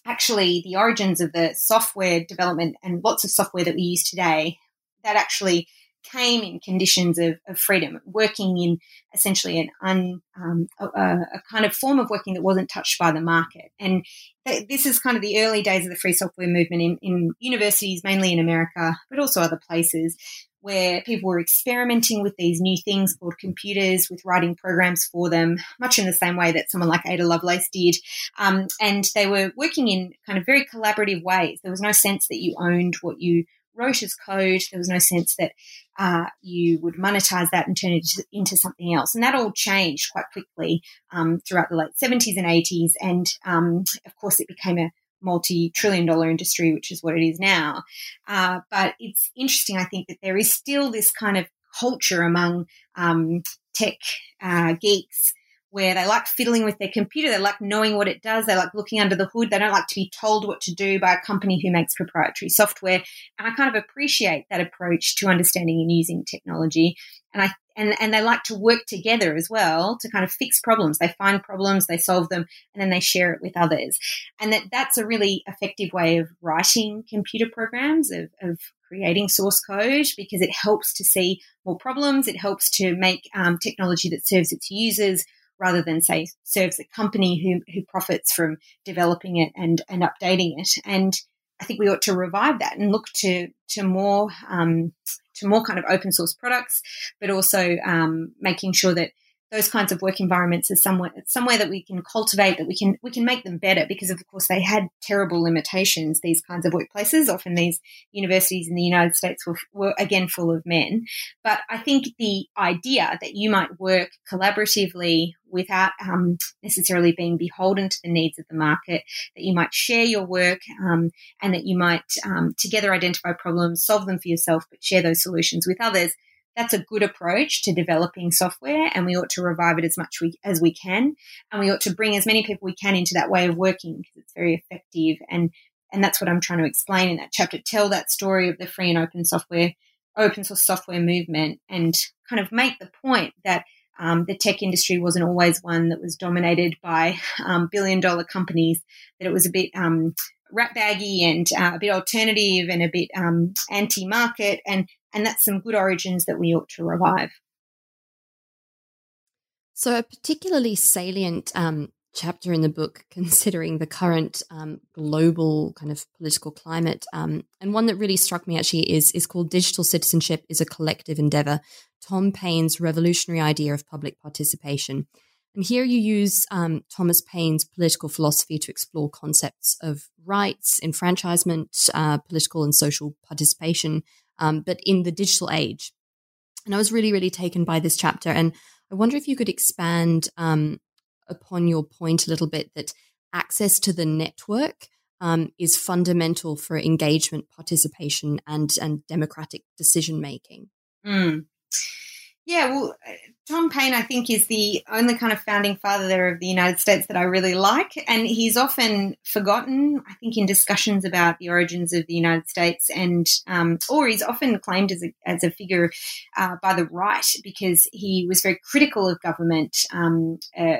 actually the origins of the software development and lots of software that we use today, that actually came in conditions of, of freedom, working in essentially an un, um, a, a, kind of form of working that wasn't touched by the market. And th- this is kind of the early days of the free software movement in, in universities, mainly in America, but also other places, where people were experimenting with these new things called computers, with writing programs for them, much in the same way that someone like Ada Lovelace did. Um, and they were working in kind of very collaborative ways. There was no sense that you owned what you wrote as code. There was no sense that uh, you would monetize that and turn it into something else. And that all changed quite quickly um, throughout the late 70s and 80s. And um, of course, it became a multi trillion dollar industry, which is what it is now. Uh, but it's interesting, I think, that there is still this kind of culture among um, tech uh, geeks where they like fiddling with their computer. They like knowing what it does. They like looking under the hood. They don't like to be told what to do by a company who makes proprietary software. And I kind of appreciate that approach to understanding and using technology. And I and, and they like to work together as well to kind of fix problems. They find problems, they solve them, and then they share it with others. And that that's a really effective way of writing computer programs, of, of creating source code, because it helps to see more problems. It helps to make um, technology that serves its users rather than say serves the company who, who profits from developing it and, and updating it. And I think we ought to revive that and look to to more um, to more kind of open source products, but also um, making sure that those kinds of work environments is somewhere somewhere that we can cultivate that we can we can make them better because of course they had terrible limitations these kinds of workplaces. Often these universities in the United States were, were again full of men. But I think the idea that you might work collaboratively without um, necessarily being beholden to the needs of the market that you might share your work um, and that you might um, together identify problems solve them for yourself but share those solutions with others that's a good approach to developing software and we ought to revive it as much we, as we can. And we ought to bring as many people we can into that way of working because it's very effective. And and that's what I'm trying to explain in that chapter. Tell that story of the free and open software open source software movement and kind of make the point that um, the tech industry wasn't always one that was dominated by um, billion dollar companies, that it was a bit um, rat baggy and uh, a bit alternative and a bit um, anti-market, and and that's some good origins that we ought to revive. So, a particularly salient um, chapter in the book, considering the current um, global kind of political climate, um, and one that really struck me actually is is called "Digital Citizenship is a Collective Endeavor." Tom Paine's revolutionary idea of public participation. And here you use um, Thomas Paine's political philosophy to explore concepts of rights, enfranchisement, uh, political and social participation, um, but in the digital age. And I was really, really taken by this chapter. And I wonder if you could expand um, upon your point a little bit that access to the network um, is fundamental for engagement, participation, and, and democratic decision making. Mm. Yeah, well, uh, Tom Paine, I think, is the only kind of founding father there of the United States that I really like. And he's often forgotten, I think, in discussions about the origins of the United States, and um, or he's often claimed as a, as a figure uh, by the right because he was very critical of government. Um, uh,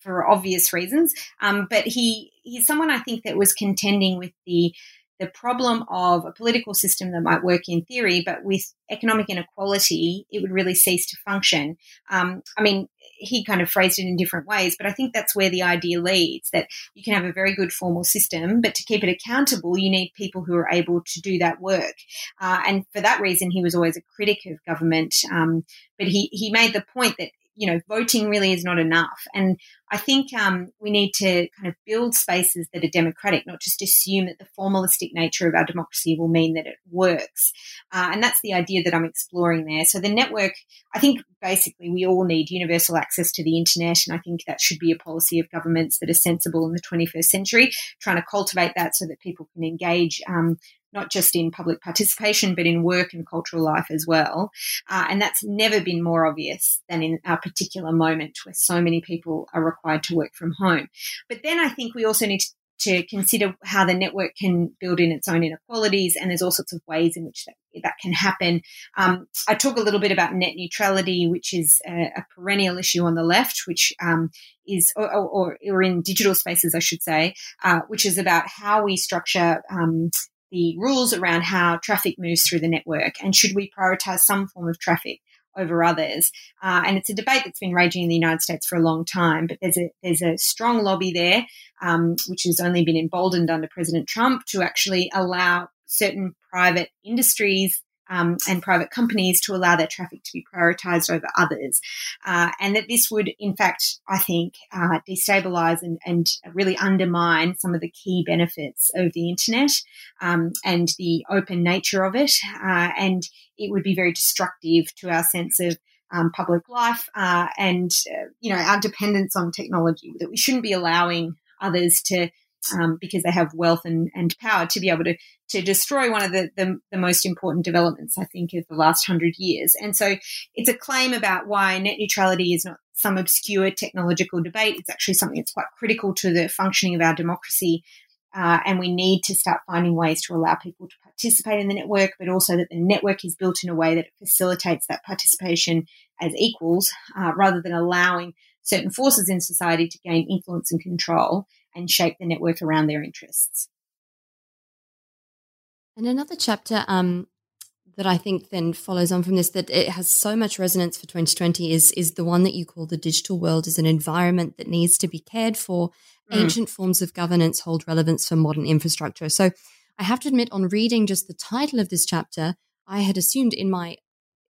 for obvious reasons, um, but he he's someone I think that was contending with the the problem of a political system that might work in theory, but with economic inequality, it would really cease to function. Um, I mean, he kind of phrased it in different ways, but I think that's where the idea leads that you can have a very good formal system, but to keep it accountable, you need people who are able to do that work. Uh, and for that reason, he was always a critic of government. Um, but he, he made the point that you know, voting really is not enough. And I think um, we need to kind of build spaces that are democratic, not just assume that the formalistic nature of our democracy will mean that it works. Uh, and that's the idea that I'm exploring there. So the network, I think basically we all need universal access to the internet. And I think that should be a policy of governments that are sensible in the 21st century, trying to cultivate that so that people can engage um, not just in public participation, but in work and cultural life as well. Uh, and that's never been more obvious than in our particular moment where so many people are required to work from home. But then I think we also need to consider how the network can build in its own inequalities, and there's all sorts of ways in which that, that can happen. Um, I talk a little bit about net neutrality, which is a, a perennial issue on the left, which um, is, or, or, or, in digital spaces, I should say, uh, which is about how we structure um, the rules around how traffic moves through the network and should we prioritize some form of traffic over others. Uh, and it's a debate that's been raging in the United States for a long time, but there's a, there's a strong lobby there, um, which has only been emboldened under President Trump to actually allow certain private industries um, and private companies to allow their traffic to be prioritized over others. Uh, and that this would, in fact, I think, uh, destabilize and, and, really undermine some of the key benefits of the internet um, and the open nature of it. Uh, and it would be very destructive to our sense of um, public life uh, and, uh, you know, our dependence on technology, that we shouldn't be allowing others to um, because they have wealth and, and power to be able to to destroy one of the, the, the most important developments, I think, of the last hundred years. And so it's a claim about why net neutrality is not some obscure technological debate. It's actually something that's quite critical to the functioning of our democracy. Uh, and we need to start finding ways to allow people to participate in the network, but also that the network is built in a way that facilitates that participation as equals, uh, rather than allowing certain forces in society to gain influence and control and shape the network around their interests. And another chapter um, that I think then follows on from this that it has so much resonance for 2020 is is the one that you call the digital world as an environment that needs to be cared for. Mm. Ancient forms of governance hold relevance for modern infrastructure. So I have to admit, on reading just the title of this chapter, I had assumed in my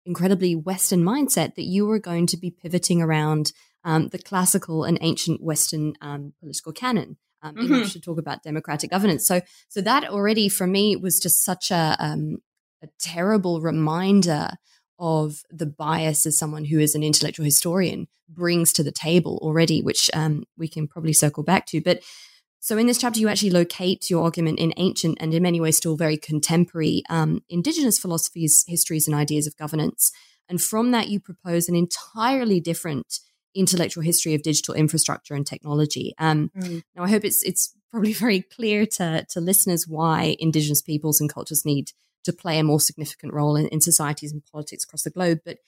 incredibly Western mindset that you were going to be pivoting around um, the classical and ancient Western um, political canon. Um, mm-hmm. in to talk about democratic governance. So, so that already for me was just such a, um, a terrible reminder of the bias as someone who is an intellectual historian brings to the table already, which um, we can probably circle back to. But so in this chapter, you actually locate your argument in ancient and in many ways still very contemporary um, indigenous philosophies, histories, and ideas of governance. And from that, you propose an entirely different intellectual history of digital infrastructure and technology. Um, mm. Now, I hope it's it's probably very clear to to listeners why Indigenous peoples and cultures need to play a more significant role in, in societies and politics across the globe. But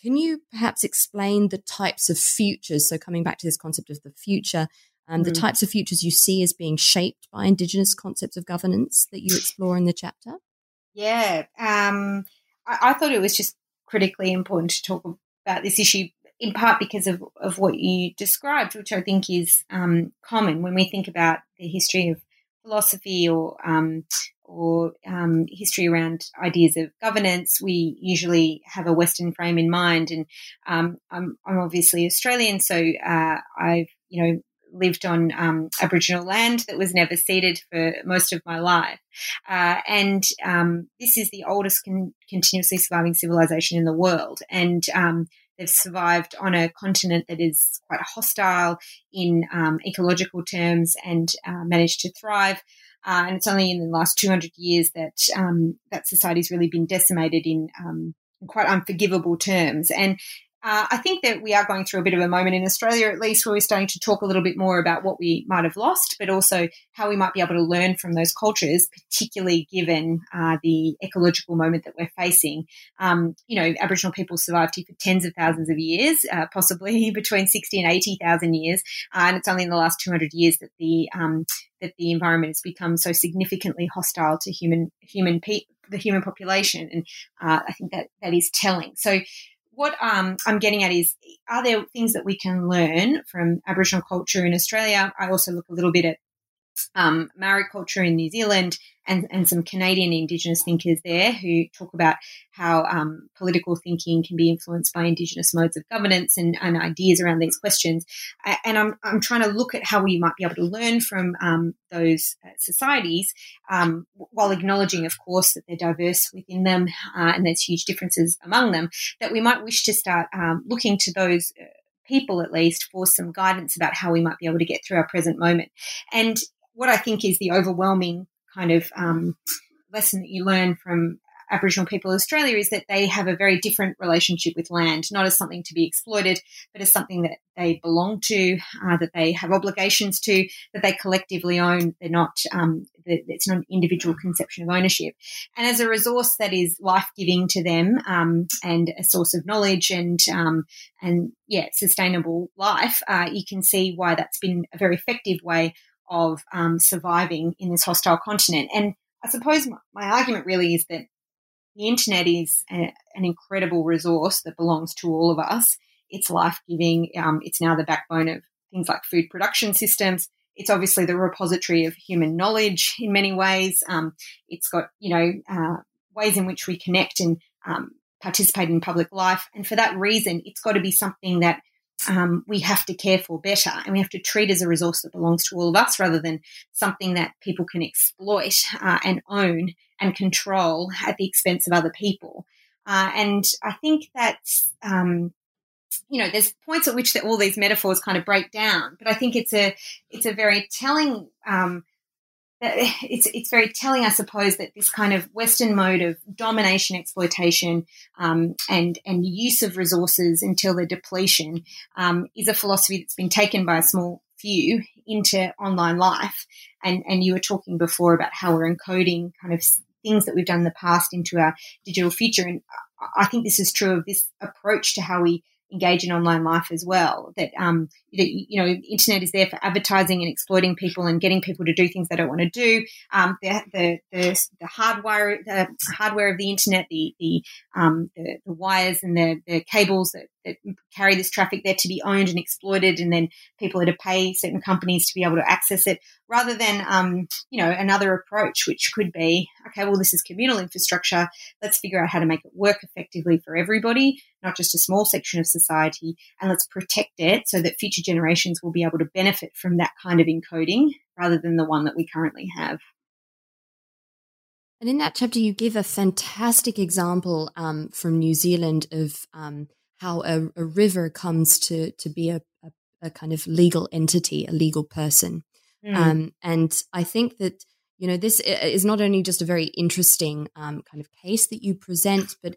can you perhaps explain the types of futures? So, coming back to this concept of the future, um, the mm. types of futures you see as being shaped by Indigenous concepts of governance that you explore in the chapter? Yeah, um, I, I, thought it was just critically important to talk about this issue, in part because of, of what you described, which I think is um, common when we think about the history of philosophy or um, or um, history around ideas of governance, we usually have a Western frame in mind. And um, I'm, I'm, obviously Australian, so uh, I've you know lived on um, Aboriginal land that was never ceded for most of my life. Uh, and um, this is the oldest con- continuously surviving civilization in the world. And um, they've survived on a continent that is quite hostile in um, ecological terms and uh, managed to thrive. Uh, and it's only in the last 200 years that um, that society's really been decimated in um, quite unforgivable terms. And uh, I think that we are going through a bit of a moment in Australia, at least, where we're starting to talk a little bit more about what we might have lost, but also how we might be able to learn from those cultures, particularly given uh, the ecological moment that we're facing. Um, you know, Aboriginal people survived here for tens of thousands of years, uh, possibly between 60 and 80,000 years. Uh, and it's only in the last 200 years that the um, that the environment has become so significantly hostile to human human pe- the human population, and uh, I think that that is telling. So what um, I'm getting at is are there things that we can learn from Aboriginal culture in Australia? I also look a little bit at um, Maori culture in New Zealand and, and some Canadian Indigenous thinkers there who talk about how um, political thinking can be influenced by Indigenous modes of governance and, and ideas around these questions. And I'm, I'm trying to look at how we might be able to learn from um, those uh, societies um, while acknowledging, of course, that they're diverse within them uh, and there's huge differences among them, that we might wish to start um, looking to those. Uh, people at least for some guidance about how we might be able to get through our present moment. And what I think is the overwhelming kind of um, lesson that you learn from Aboriginal people of Australia is that they have a very different relationship with land, not as something to be exploited, but as something that they belong to, uh, that they have obligations to, that they collectively own. They're not, um, it's not an individual conception of ownership. And as a resource that is life giving to them um, and a source of knowledge and, um, and yeah, sustainable life, uh, you can see why that's been a very effective way of um, surviving in this hostile continent. And I suppose my, my argument really is that the internet is a, an incredible resource that belongs to all of us. It's life giving. Um, it's now the backbone of things like food production systems. It's obviously the repository of human knowledge in many ways. Um, it's got, you know, uh, ways in which we connect and um, participate in public life. And for that reason, it's got to be something that um, we have to care for better and we have to treat as a resource that belongs to all of us rather than something that people can exploit uh, and own and control at the expense of other people. Uh, and I think that's, um, you know, there's points at which the, all these metaphors kind of break down, but I think it's a, it's a very telling, um, it's it's very telling, I suppose, that this kind of Western mode of domination, exploitation, um, and and use of resources until their depletion um, is a philosophy that's been taken by a small few into online life. And and you were talking before about how we're encoding kind of things that we've done in the past into our digital future, and I think this is true of this approach to how we engage in online life as well. That um, that you know, internet is there for advertising and exploiting people and getting people to do things they don't want to do. Um, the, the, the the hardware the hardware of the internet, the the um, the, the wires and the, the cables that, that carry this traffic, there to be owned and exploited, and then people are to pay certain companies to be able to access it, rather than um, you know another approach, which could be okay. Well, this is communal infrastructure. Let's figure out how to make it work effectively for everybody, not just a small section of society, and let's protect it so that future generations will be able to benefit from that kind of encoding rather than the one that we currently have. And in that chapter, you give a fantastic example um, from New Zealand of um, how a, a, river comes to to be a, a, a, kind of legal entity, a legal person. Mm. Um, and I think that you know this is not only just a very interesting um, kind of case that you present, but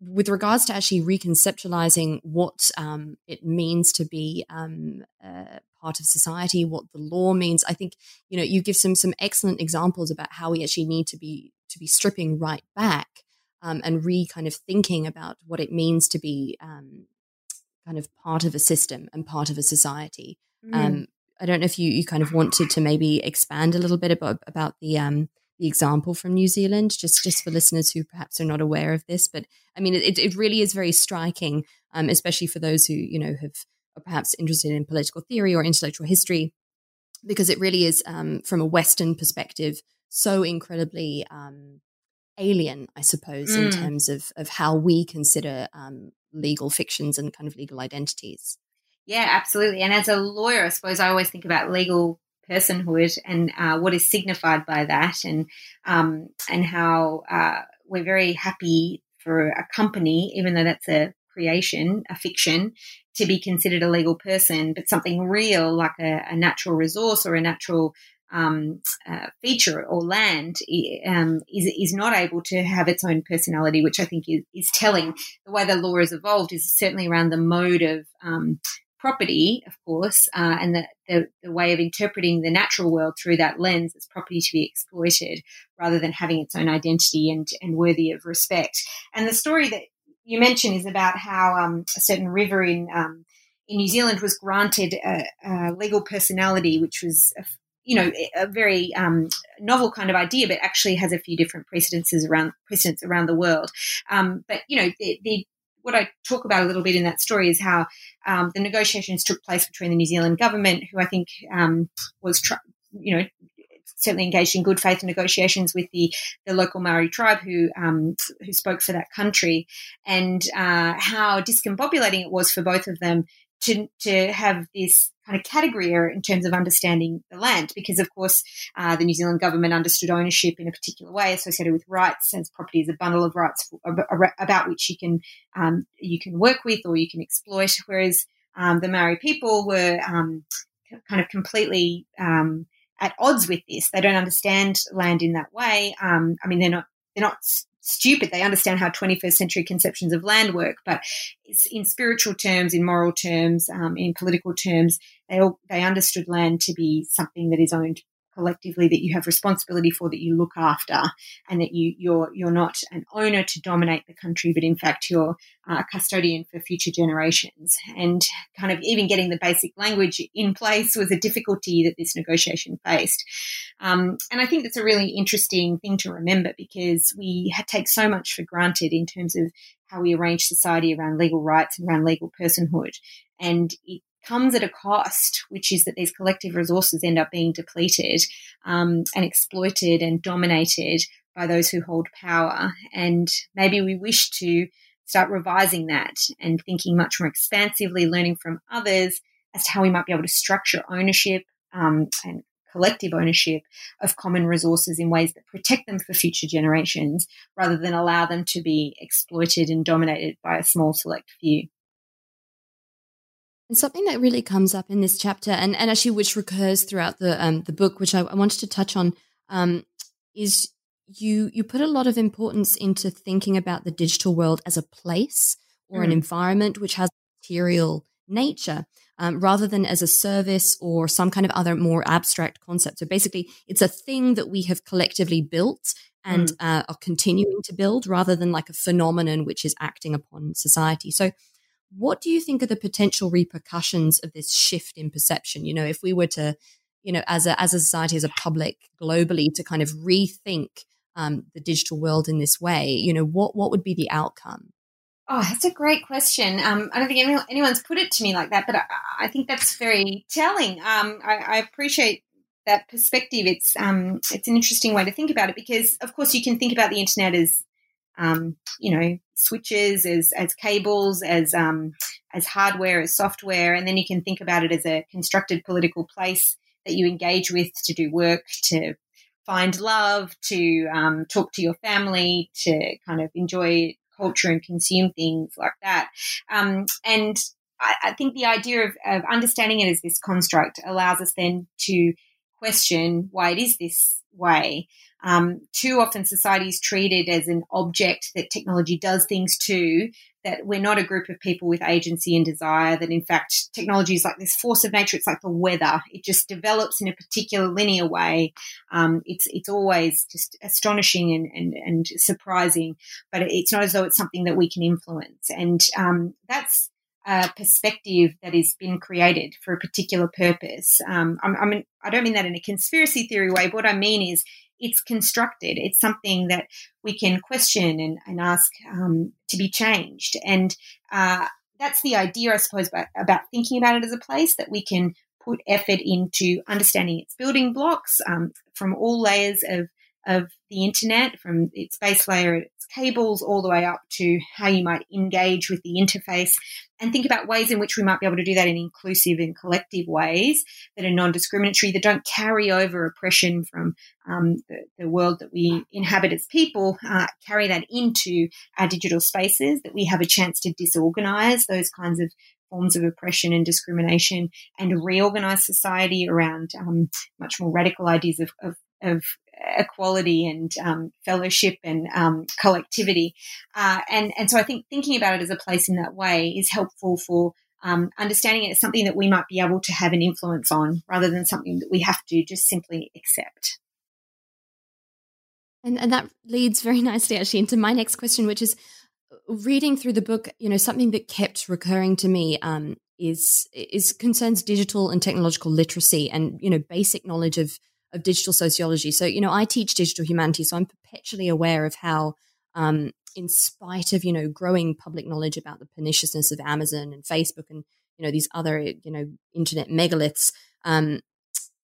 with regards to actually reconceptualizing what um, it means to be um, uh, part of society, what the law means, I think you know you give some some excellent examples about how we actually need to be to be stripping right back um, and re kind of thinking about what it means to be um, kind of part of a system and part of a society. Mm. I don't know if you, you kind of wanted to maybe expand a little bit about about the um, the example from New Zealand, just just for listeners who perhaps are not aware of this. But I mean, it, it really is very striking, um, especially for those who you know have are perhaps interested in political theory or intellectual history, because it really is um, from a Western perspective so incredibly um, alien, I suppose, mm. in terms of of how we consider um, legal fictions and kind of legal identities. Yeah, absolutely. And as a lawyer, I suppose I always think about legal personhood and uh, what is signified by that, and um, and how uh, we're very happy for a company, even though that's a creation, a fiction, to be considered a legal person, but something real like a, a natural resource or a natural um, uh, feature or land um, is, is not able to have its own personality, which I think is, is telling. The way the law has evolved is certainly around the mode of um, property, of course, uh, and the, the, the, way of interpreting the natural world through that lens as property to be exploited rather than having its own identity and, and worthy of respect. And the story that you mentioned is about how um, a certain river in um, in New Zealand was granted a, a legal personality, which was a, you know a very um, novel kind of idea, but actually has a few different precedences around precedents around the world. Um, but you know the, the what I talk about a little bit in that story is how um, the negotiations took place between the New Zealand government, who I think um, was, tr- you know, certainly engaged in good faith negotiations with the, the local Maori tribe who um, who spoke for that country, and uh, how discombobulating it was for both of them to to have this kind of category error in terms of understanding the land, because of course uh, the New Zealand government understood ownership in a particular way associated with rights, as property is a bundle of rights about which you can um, you can work with or you can exploit, whereas um, the Maori people were um, kind of completely um, at odds with this. They don't understand land in that way. Um, I mean, they're not they're not stupid. They understand how 21st century conceptions of land work, but in spiritual terms, in moral terms, um, in political terms, they all, they understood land to be something that is owned collectively that you have responsibility for that you look after and that you you're you're not an owner to dominate the country but in fact you're a custodian for future generations. And kind of even getting the basic language in place was a difficulty that this negotiation faced. Um, and I think that's a really interesting thing to remember because we take so much for granted in terms of how we arrange society around legal rights and around legal personhood. And it comes at a cost, which is that these collective resources end up being depleted um, and exploited and dominated by those who hold power. And maybe we wish to start revising that and thinking much more expansively, learning from others as to how we might be able to structure ownership um, and collective ownership of common resources in ways that protect them for future generations rather than allow them to be exploited and dominated by a small select few. And something that really comes up in this chapter, and, and actually which recurs throughout the um, the book, which I, I wanted to touch on, um, is you you put a lot of importance into thinking about the digital world as a place or mm. an environment which has material nature, um, rather than as a service or some kind of other more abstract concept. So basically, it's a thing that we have collectively built and mm. uh, are continuing to build, rather than like a phenomenon which is acting upon society. So what do you think are the potential repercussions of this shift in perception? You know, if we were to, you know, as a as a society, as a public, globally, to kind of rethink um, the digital world in this way, you know, what what would be the outcome? Oh, that's a great question. Um, I don't think anyone, anyone's put it to me like that, but I, I think that's very telling. Um, I, I, appreciate that perspective. It's um, it's an interesting way to think about it because, of course, you can think about the internet as um, you know, switches, as, as cables, as, um, as hardware, as software. And then you can think about it as a constructed political place that you engage with to do work, to find love, to um, talk to your family, to kind of enjoy culture and consume things like that. Um, and I, I, think the idea of, of understanding it as this construct allows us then to question why it is this way. Um, too often, society is treated as an object that technology does things to, that we're not a group of people with agency and desire, that in fact, technology is like this force of nature. It's like the weather. It just develops in a particular linear way. Um, it's, it's always just astonishing and, and, and surprising, but it's not as though it's something that we can influence. And um, that's a perspective that has been created for a particular purpose. Um, I, I mean, I don't mean that in a conspiracy theory way. But what I mean is it's constructed. It's something that we can question and, and ask um, to be changed. And uh, that's the idea, I suppose, about, about, thinking about it as a place that we can put effort into understanding its building blocks um, from all layers of of the internet, from its base layer, its cables, all the way up to how you might engage with the interface, and think about ways in which we might be able to do that in inclusive and collective ways that are non discriminatory, that don't carry over oppression from um, the, the, world that we inhabit as people, uh, carry that into our digital spaces, that we have a chance to disorganize those kinds of forms of oppression and discrimination and reorganize society around um, much more radical ideas of, of, of equality and um, fellowship and um, collectivity. Uh, and, and so I think thinking about it as a place in that way is helpful for um, understanding it as something that we might be able to have an influence on rather than something that we have to just simply accept. And, and that leads very nicely actually into my next question, which is reading through the book, you know, something that kept recurring to me um, is is concerns digital and technological literacy and you know basic knowledge of of digital sociology. So, you know, I teach digital humanities, so I'm perpetually aware of how, um, in spite of you know growing public knowledge about the perniciousness of Amazon and Facebook and you know these other you know internet megaliths, um,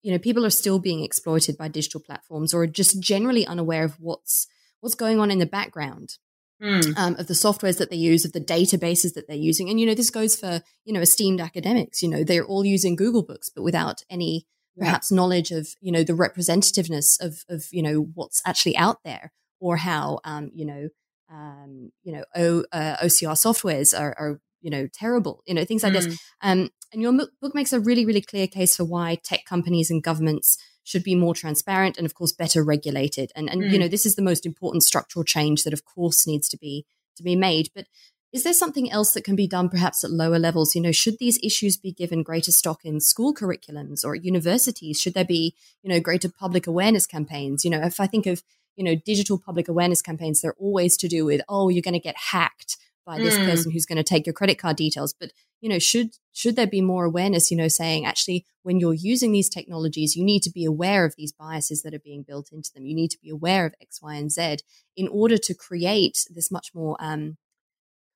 you know, people are still being exploited by digital platforms or just generally unaware of what's what's going on in the background. Mm. Um, of the softwares that they use, of the databases that they're using, and you know this goes for you know esteemed academics. You know they're all using Google Books, but without any perhaps knowledge of you know the representativeness of of you know what's actually out there or how um, you know um, you know o, uh, OCR softwares are, are, you know terrible you know things like mm. this um, and your book makes a really really clear case for why tech companies and governments should be more transparent and of course better regulated and and mm. you know this is the most important structural change that of course needs to be to be made but is there something else that can be done perhaps at lower levels? You know, should these issues be given greater stock in school curriculums or at universities? Should there be, you know, greater public awareness campaigns? You know, if I think of, you know, digital public awareness campaigns, they're always to do with, oh, you're going to get hacked by this mm. person who's going to take your credit card details. But, you know, should should there be more awareness, you know, saying actually when you're using these technologies, you need to be aware of these biases that are being built into them. You need to be aware of X, Y, and Z in order to create this much more um,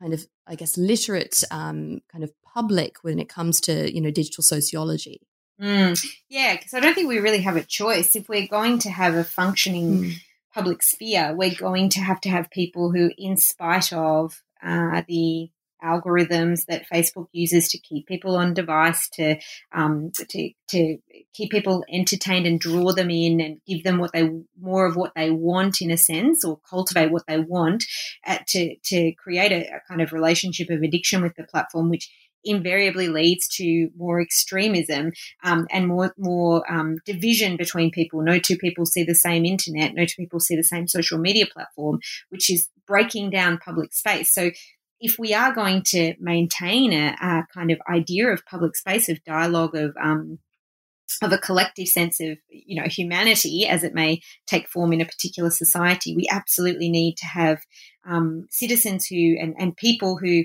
kind of, I guess, literate um, kind of public when it comes to, you know, digital sociology. Mm, yeah, because I don't think we really have a choice. If we're going to have a functioning mm. public sphere, we're going to have to have people who, in spite of uh, the algorithms that Facebook uses to keep people on device, to um, to to keep people entertained and draw them in and give them what they more of what they want in a sense, or cultivate what they want, at, to to create a, a kind of relationship of addiction with the platform, which invariably leads to more extremism um, and more more um, division between people. No two people see the same internet. No two people see the same social media platform, which is breaking down public space. So if we are going to maintain a, a, kind of idea of public space of dialogue of um, of a collective sense of you know humanity as it may take form in a particular society, we absolutely need to have um, citizens who and, and people who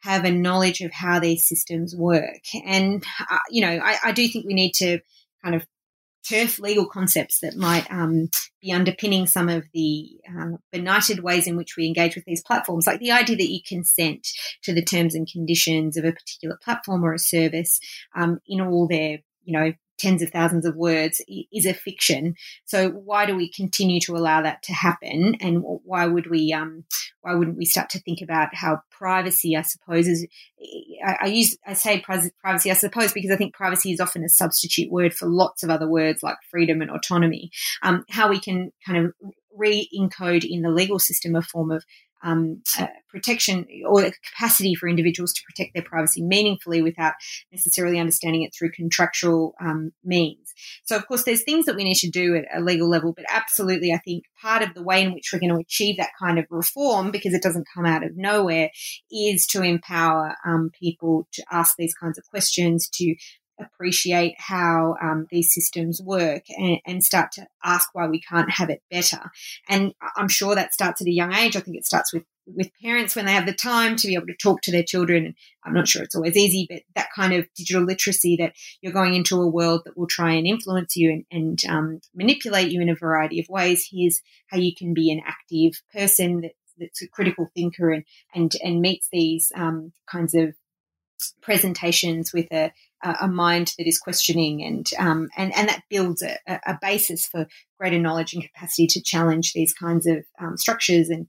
have a knowledge of how these systems work. And uh, you know, I, I do think we need to kind of turf legal concepts that might um, be underpinning some of the uh, benighted ways in which we engage with these platforms, like the idea that you consent to the terms and conditions of a particular platform or a service um, in all their, you know, tens of thousands of words is a fiction. So why do we continue to allow that to happen? And why would we, um, why wouldn't we start to think about how privacy, I suppose, is, I, I use, I say privacy, I suppose, because I think privacy is often a substitute word for lots of other words like freedom and autonomy. Um, how we can kind of re-encode in the legal system a form of um, uh, protection or the capacity for individuals to protect their privacy meaningfully without necessarily understanding it through contractual um, means. So, of course, there's things that we need to do at a legal level, but absolutely, I think part of the way in which we're going to achieve that kind of reform, because it doesn't come out of nowhere, is to empower um, people to ask these kinds of questions, to appreciate how um, these systems work and, and, start to ask why we can't have it better. And I'm sure that starts at a young age. I think it starts with with parents when they have the time to be able to talk to their children. I'm not sure it's always easy, but that kind of digital literacy that you're going into a world that will try and influence you and, and um, manipulate you in a variety of ways. Here's how you can be an active person that, that's a critical thinker and and and meets these um, kinds of presentations with a, a mind that is questioning and um, and and that builds a, a, basis for greater knowledge and capacity to challenge these kinds of um, structures and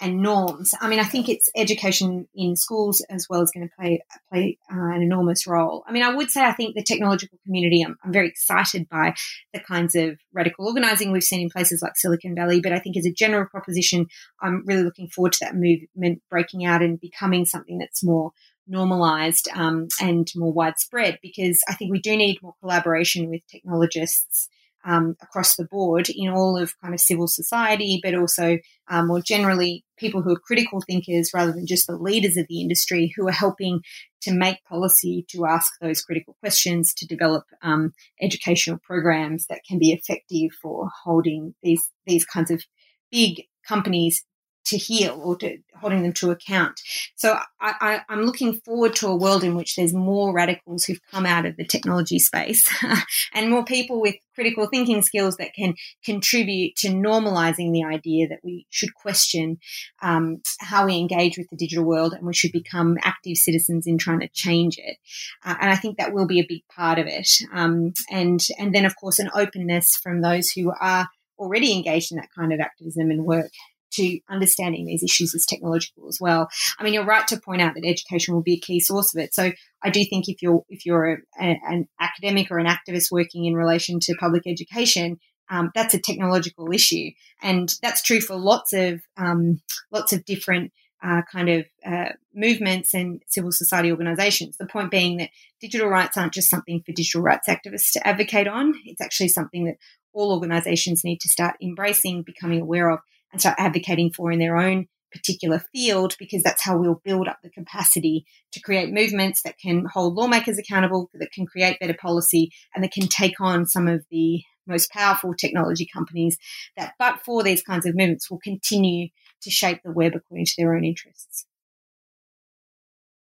and norms. I mean, I think it's education in schools as well is going to play play uh, an enormous role. I mean, I would say I think the technological community. I'm, I'm very excited by the kinds of radical organising we've seen in places like Silicon Valley. But I think as a general proposition, I'm really looking forward to that movement breaking out and becoming something that's more normalized um, and more widespread because I think we do need more collaboration with technologists um, across the board in all of kind of civil society, but also um, more generally people who are critical thinkers rather than just the leaders of the industry who are helping to make policy, to ask those critical questions, to develop um, educational programs that can be effective for holding these these kinds of big companies to heel or to holding them to account. So I, am looking forward to a world in which there's more radicals who've come out of the technology space and more people with critical thinking skills that can contribute to normalizing the idea that we should question um, how we engage with the digital world and we should become active citizens in trying to change it. Uh, and I think that will be a big part of it. Um, and and then of course an openness from those who are already engaged in that kind of activism and work to understanding these issues as technological as well. I mean, you're right to point out that education will be a key source of it. So I do think if you're if you're a, a, an academic or an activist working in relation to public education, um, that's a technological issue, and that's true for lots of um, lots of different uh, kind of uh, movements and civil society organizations. The point being that digital rights aren't just something for digital rights activists to advocate on, it's actually something that all organizations need to start embracing, becoming aware of, and start advocating for in their own particular field because that's how we'll build up the capacity to create movements that can hold lawmakers accountable, that can create better policy, and that can take on some of the most powerful technology companies that, but for these kinds of movements, will continue to shape the web according to their own interests.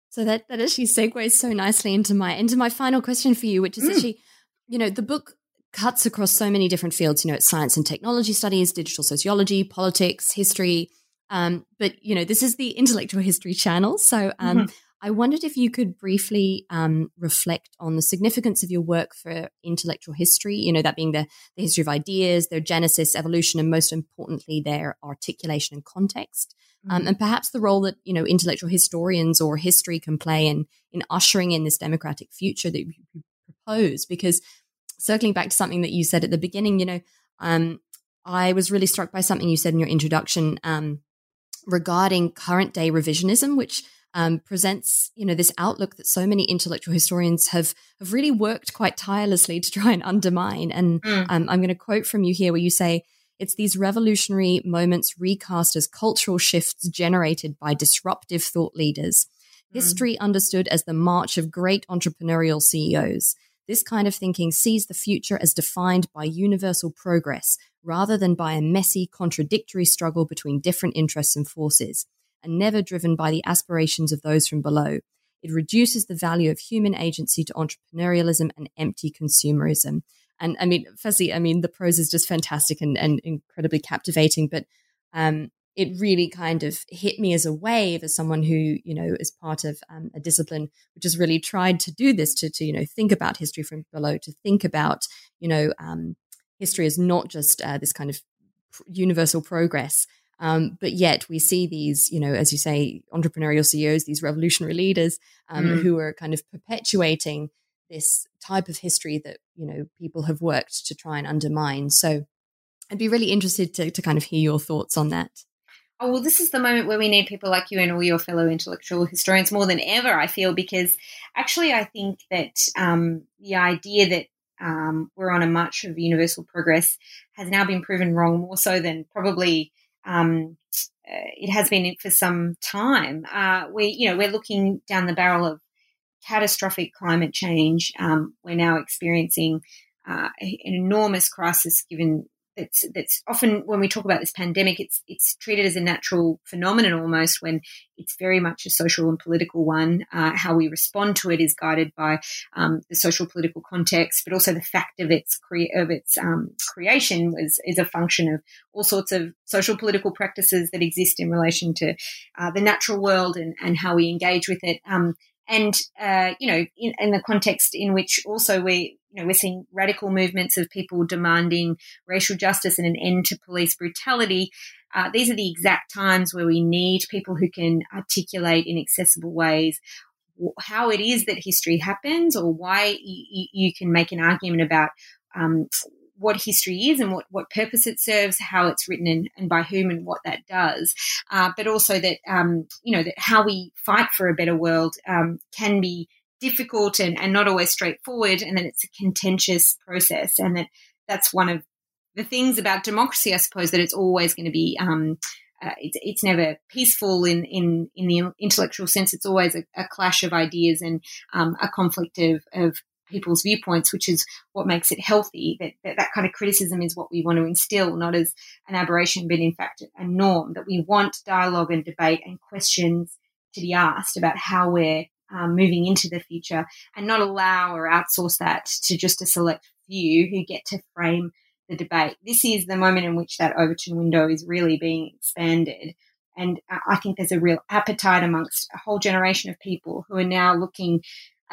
So that, that actually segues so nicely into my into my final question for you, which is mm. actually, you know, the book cuts across so many different fields. You know, it's science and technology studies, digital sociology, politics, history. Um, but you know, this is the intellectual history channel. So um, mm-hmm. I wondered if you could briefly um, reflect on the significance of your work for intellectual history. You know, that being the, the history of ideas, their genesis, evolution, and most importantly, their articulation and context. Um, mm-hmm. and perhaps the role that you know intellectual historians or history can play in in ushering in this democratic future that you propose. Because circling back to something that you said at the beginning, you know, um, I was really struck by something you said in your introduction um, regarding current day revisionism, which um, presents, you know, this outlook that so many intellectual historians have have really worked quite tirelessly to try and undermine. And mm. um, I'm going to quote from you here, where you say, "It's these revolutionary moments recast as cultural shifts generated by disruptive thought leaders." Mm. History understood as the march of great entrepreneurial CEOs. This kind of thinking sees the future as defined by universal progress rather than by a messy, contradictory struggle between different interests and forces, and never driven by the aspirations of those from below. It reduces the value of human agency to entrepreneurialism and empty consumerism. And I mean, firstly, I mean, the prose is just fantastic and, and incredibly captivating, but um, it really kind of hit me as a wave as someone who you know is part of um, a discipline which has really tried to do this to, to you know think about history from below to think about you know um, history is not just uh, this kind of universal progress. Um, but yet we see these you know as you say entrepreneurial ceos these revolutionary leaders um, mm. who are kind of perpetuating this type of history that you know people have worked to try and undermine. So I'd be really interested to, to kind of hear your thoughts on that oh, well, this is the moment where we need people like you and all your fellow intellectual historians more than ever, I feel, because actually I think that um, the idea that um, we're on a march of universal progress has now been proven wrong more so than probably um, uh, it has been for some time. Uh, we, you know, we're looking down the barrel of catastrophic climate change. Um, we're now experiencing uh, an enormous crisis given that's that's often when we talk about this pandemic, it's it's treated as a natural phenomenon almost when it's very much a social and political one. Uh, how we respond to it is guided by um, the social political context, but also the fact of its of its um, creation was is a function of all sorts of social political practices that exist in relation to uh, the natural world and and how we engage with it. Um, and uh, you know, in, in, the context in which also we, you know, we're seeing radical movements of people demanding racial justice and an end to police brutality. Uh, these are the exact times where we need people who can articulate in accessible ways how it is that history happens, or why you, you can make an argument about um, what history is and what, what purpose it serves, how it's written and, and by whom and what that does. Uh, but also that, um, you know, that how we fight for a better world um, can be difficult and, and not always straightforward and that it's a contentious process and that that's one of the things about democracy, I suppose, that it's always going to be um, uh, it's, it's never peaceful in, in, in the intellectual sense. It's always a, a clash of ideas and um, a conflict of, of people's viewpoints, which is what makes it healthy. That, that, that kind of criticism is what we want to instill, not as an aberration, but in fact a norm. That we want dialogue and debate and questions to be asked about how we're um, moving into the future, and not allow or outsource that to just a select few who get to frame the debate. This is the moment in which that Overton window is really being expanded. And I think there's a real appetite amongst a whole generation of people who are now looking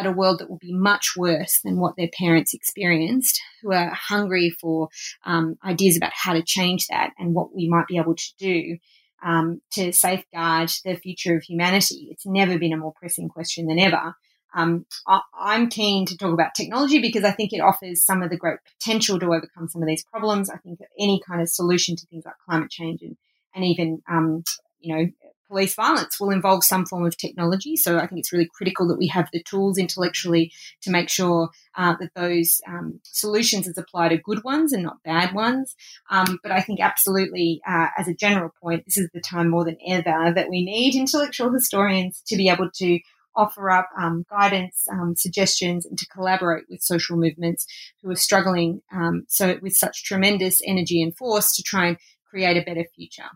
at a world that will be much worse than what their parents experienced, who are hungry for um, ideas about how to change that and what we might be able to do um, to safeguard the future of humanity. It's never been a more pressing question than ever. Um, I, am keen to talk about technology because I think it offers some of the great potential to overcome some of these problems. I think any kind of solution to things like climate change and, and even, um, you know, police violence will involve some form of technology. So I think it's really critical that we have the tools intellectually to make sure uh, that those um, solutions as applied are good ones and not bad ones. Um, but I think absolutely, uh, as a general point, this is the time more than ever that we need intellectual historians to be able to offer up um, guidance, um, suggestions, and to collaborate with social movements who are struggling um, so with such tremendous energy and force to try and create a better future.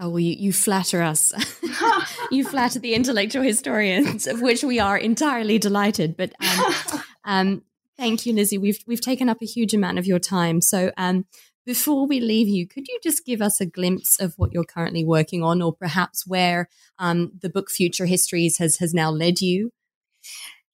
Oh, well, you, you flatter us. you flatter the intellectual historians, of which we are entirely delighted. But um, um, thank you, Lizzie. We've we've taken up a huge amount of your time. So um, before we leave you, could you just give us a glimpse of what you're currently working on, or perhaps where um, the book Future Histories has has now led you?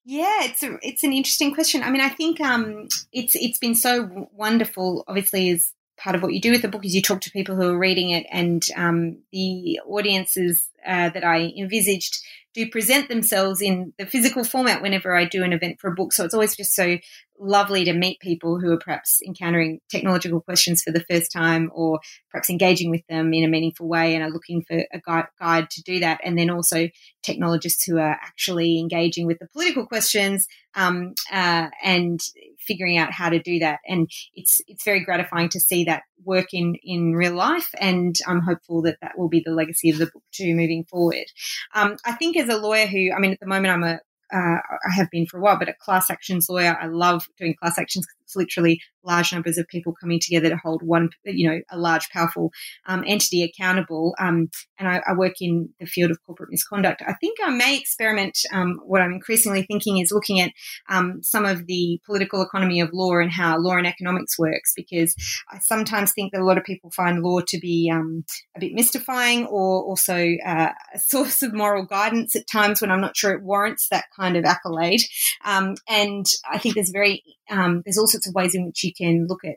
Yeah, it's a, it's an interesting question. I mean, I think um, it's it's been so wonderful. Obviously, as part of what you do with the book is you talk to people who are reading it, and um, the audiences uh, that I envisaged do present themselves in the physical format whenever I do an event for a book. So it's always just so lovely to meet people who are perhaps encountering technological questions for the first time or perhaps engaging with them in a meaningful way and are looking for a guide, guide to do that. And then also technologists who are actually engaging with the political questions um, uh, and figuring out how to do that. And it's it's very gratifying to see that work in in real life. And I'm hopeful that that will be the legacy of the book too moving forward. Um, I think as a lawyer who, I mean, at the moment I'm a uh, I have been for a while, but a class actions lawyer, I love doing class actions. It's literally large numbers of people coming together to hold one, you know, a large, powerful um, entity accountable. Um, and I, I, work in the field of corporate misconduct. I think I may experiment. Um, what I'm increasingly thinking is looking at um, some of the political economy of law and how law and economics works, because I sometimes think that a lot of people find law to be um, a bit mystifying or also uh, a source of moral guidance at times when I'm not sure it warrants that kind of accolade. Um, and I think there's very there's all sorts of ways in which you can look at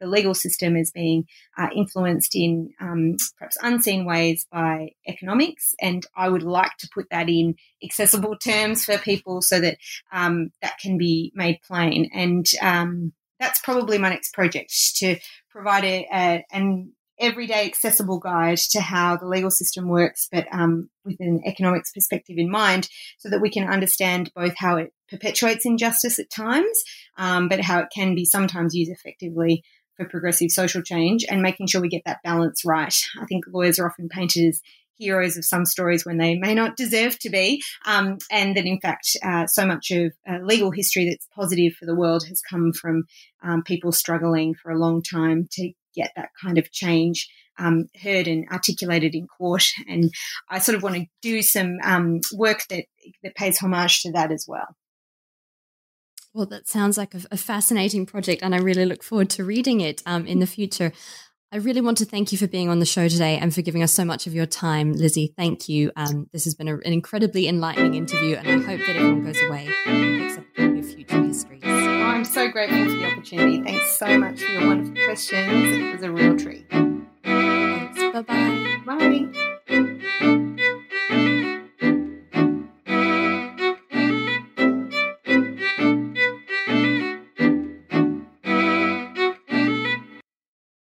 the legal system as being uh, influenced in um, perhaps unseen ways by economics. And I would like to put that in accessible terms for people so that um, that can be made plain. And um, that's probably my next project to provide a, a, an everyday accessible guide to how the legal system works, but um, with an economics perspective in mind, so that we can understand both how it perpetuates injustice at times, um, but how it can be sometimes used effectively for progressive social change and making sure we get that balance right. I think lawyers are often painted as heroes of some stories when they may not deserve to be, um, and that in fact, uh, so much of uh, legal history that's positive for the world has come from um, people struggling for a long time to get that kind of change um, heard and articulated in court. And I sort of want to do some um, work that that pays homage to that as well. Well, that sounds like a, a fascinating project, and I really look forward to reading it um, in the future. I really want to thank you for being on the show today and for giving us so much of your time, Lizzie. Thank you. Um, this has been a, an incredibly enlightening interview, and I hope that everyone goes away and picks up copy Future Histories. Oh, I'm so grateful for the opportunity. Thanks so much for your wonderful questions. It was a real treat. Thanks. Bye-bye. Bye.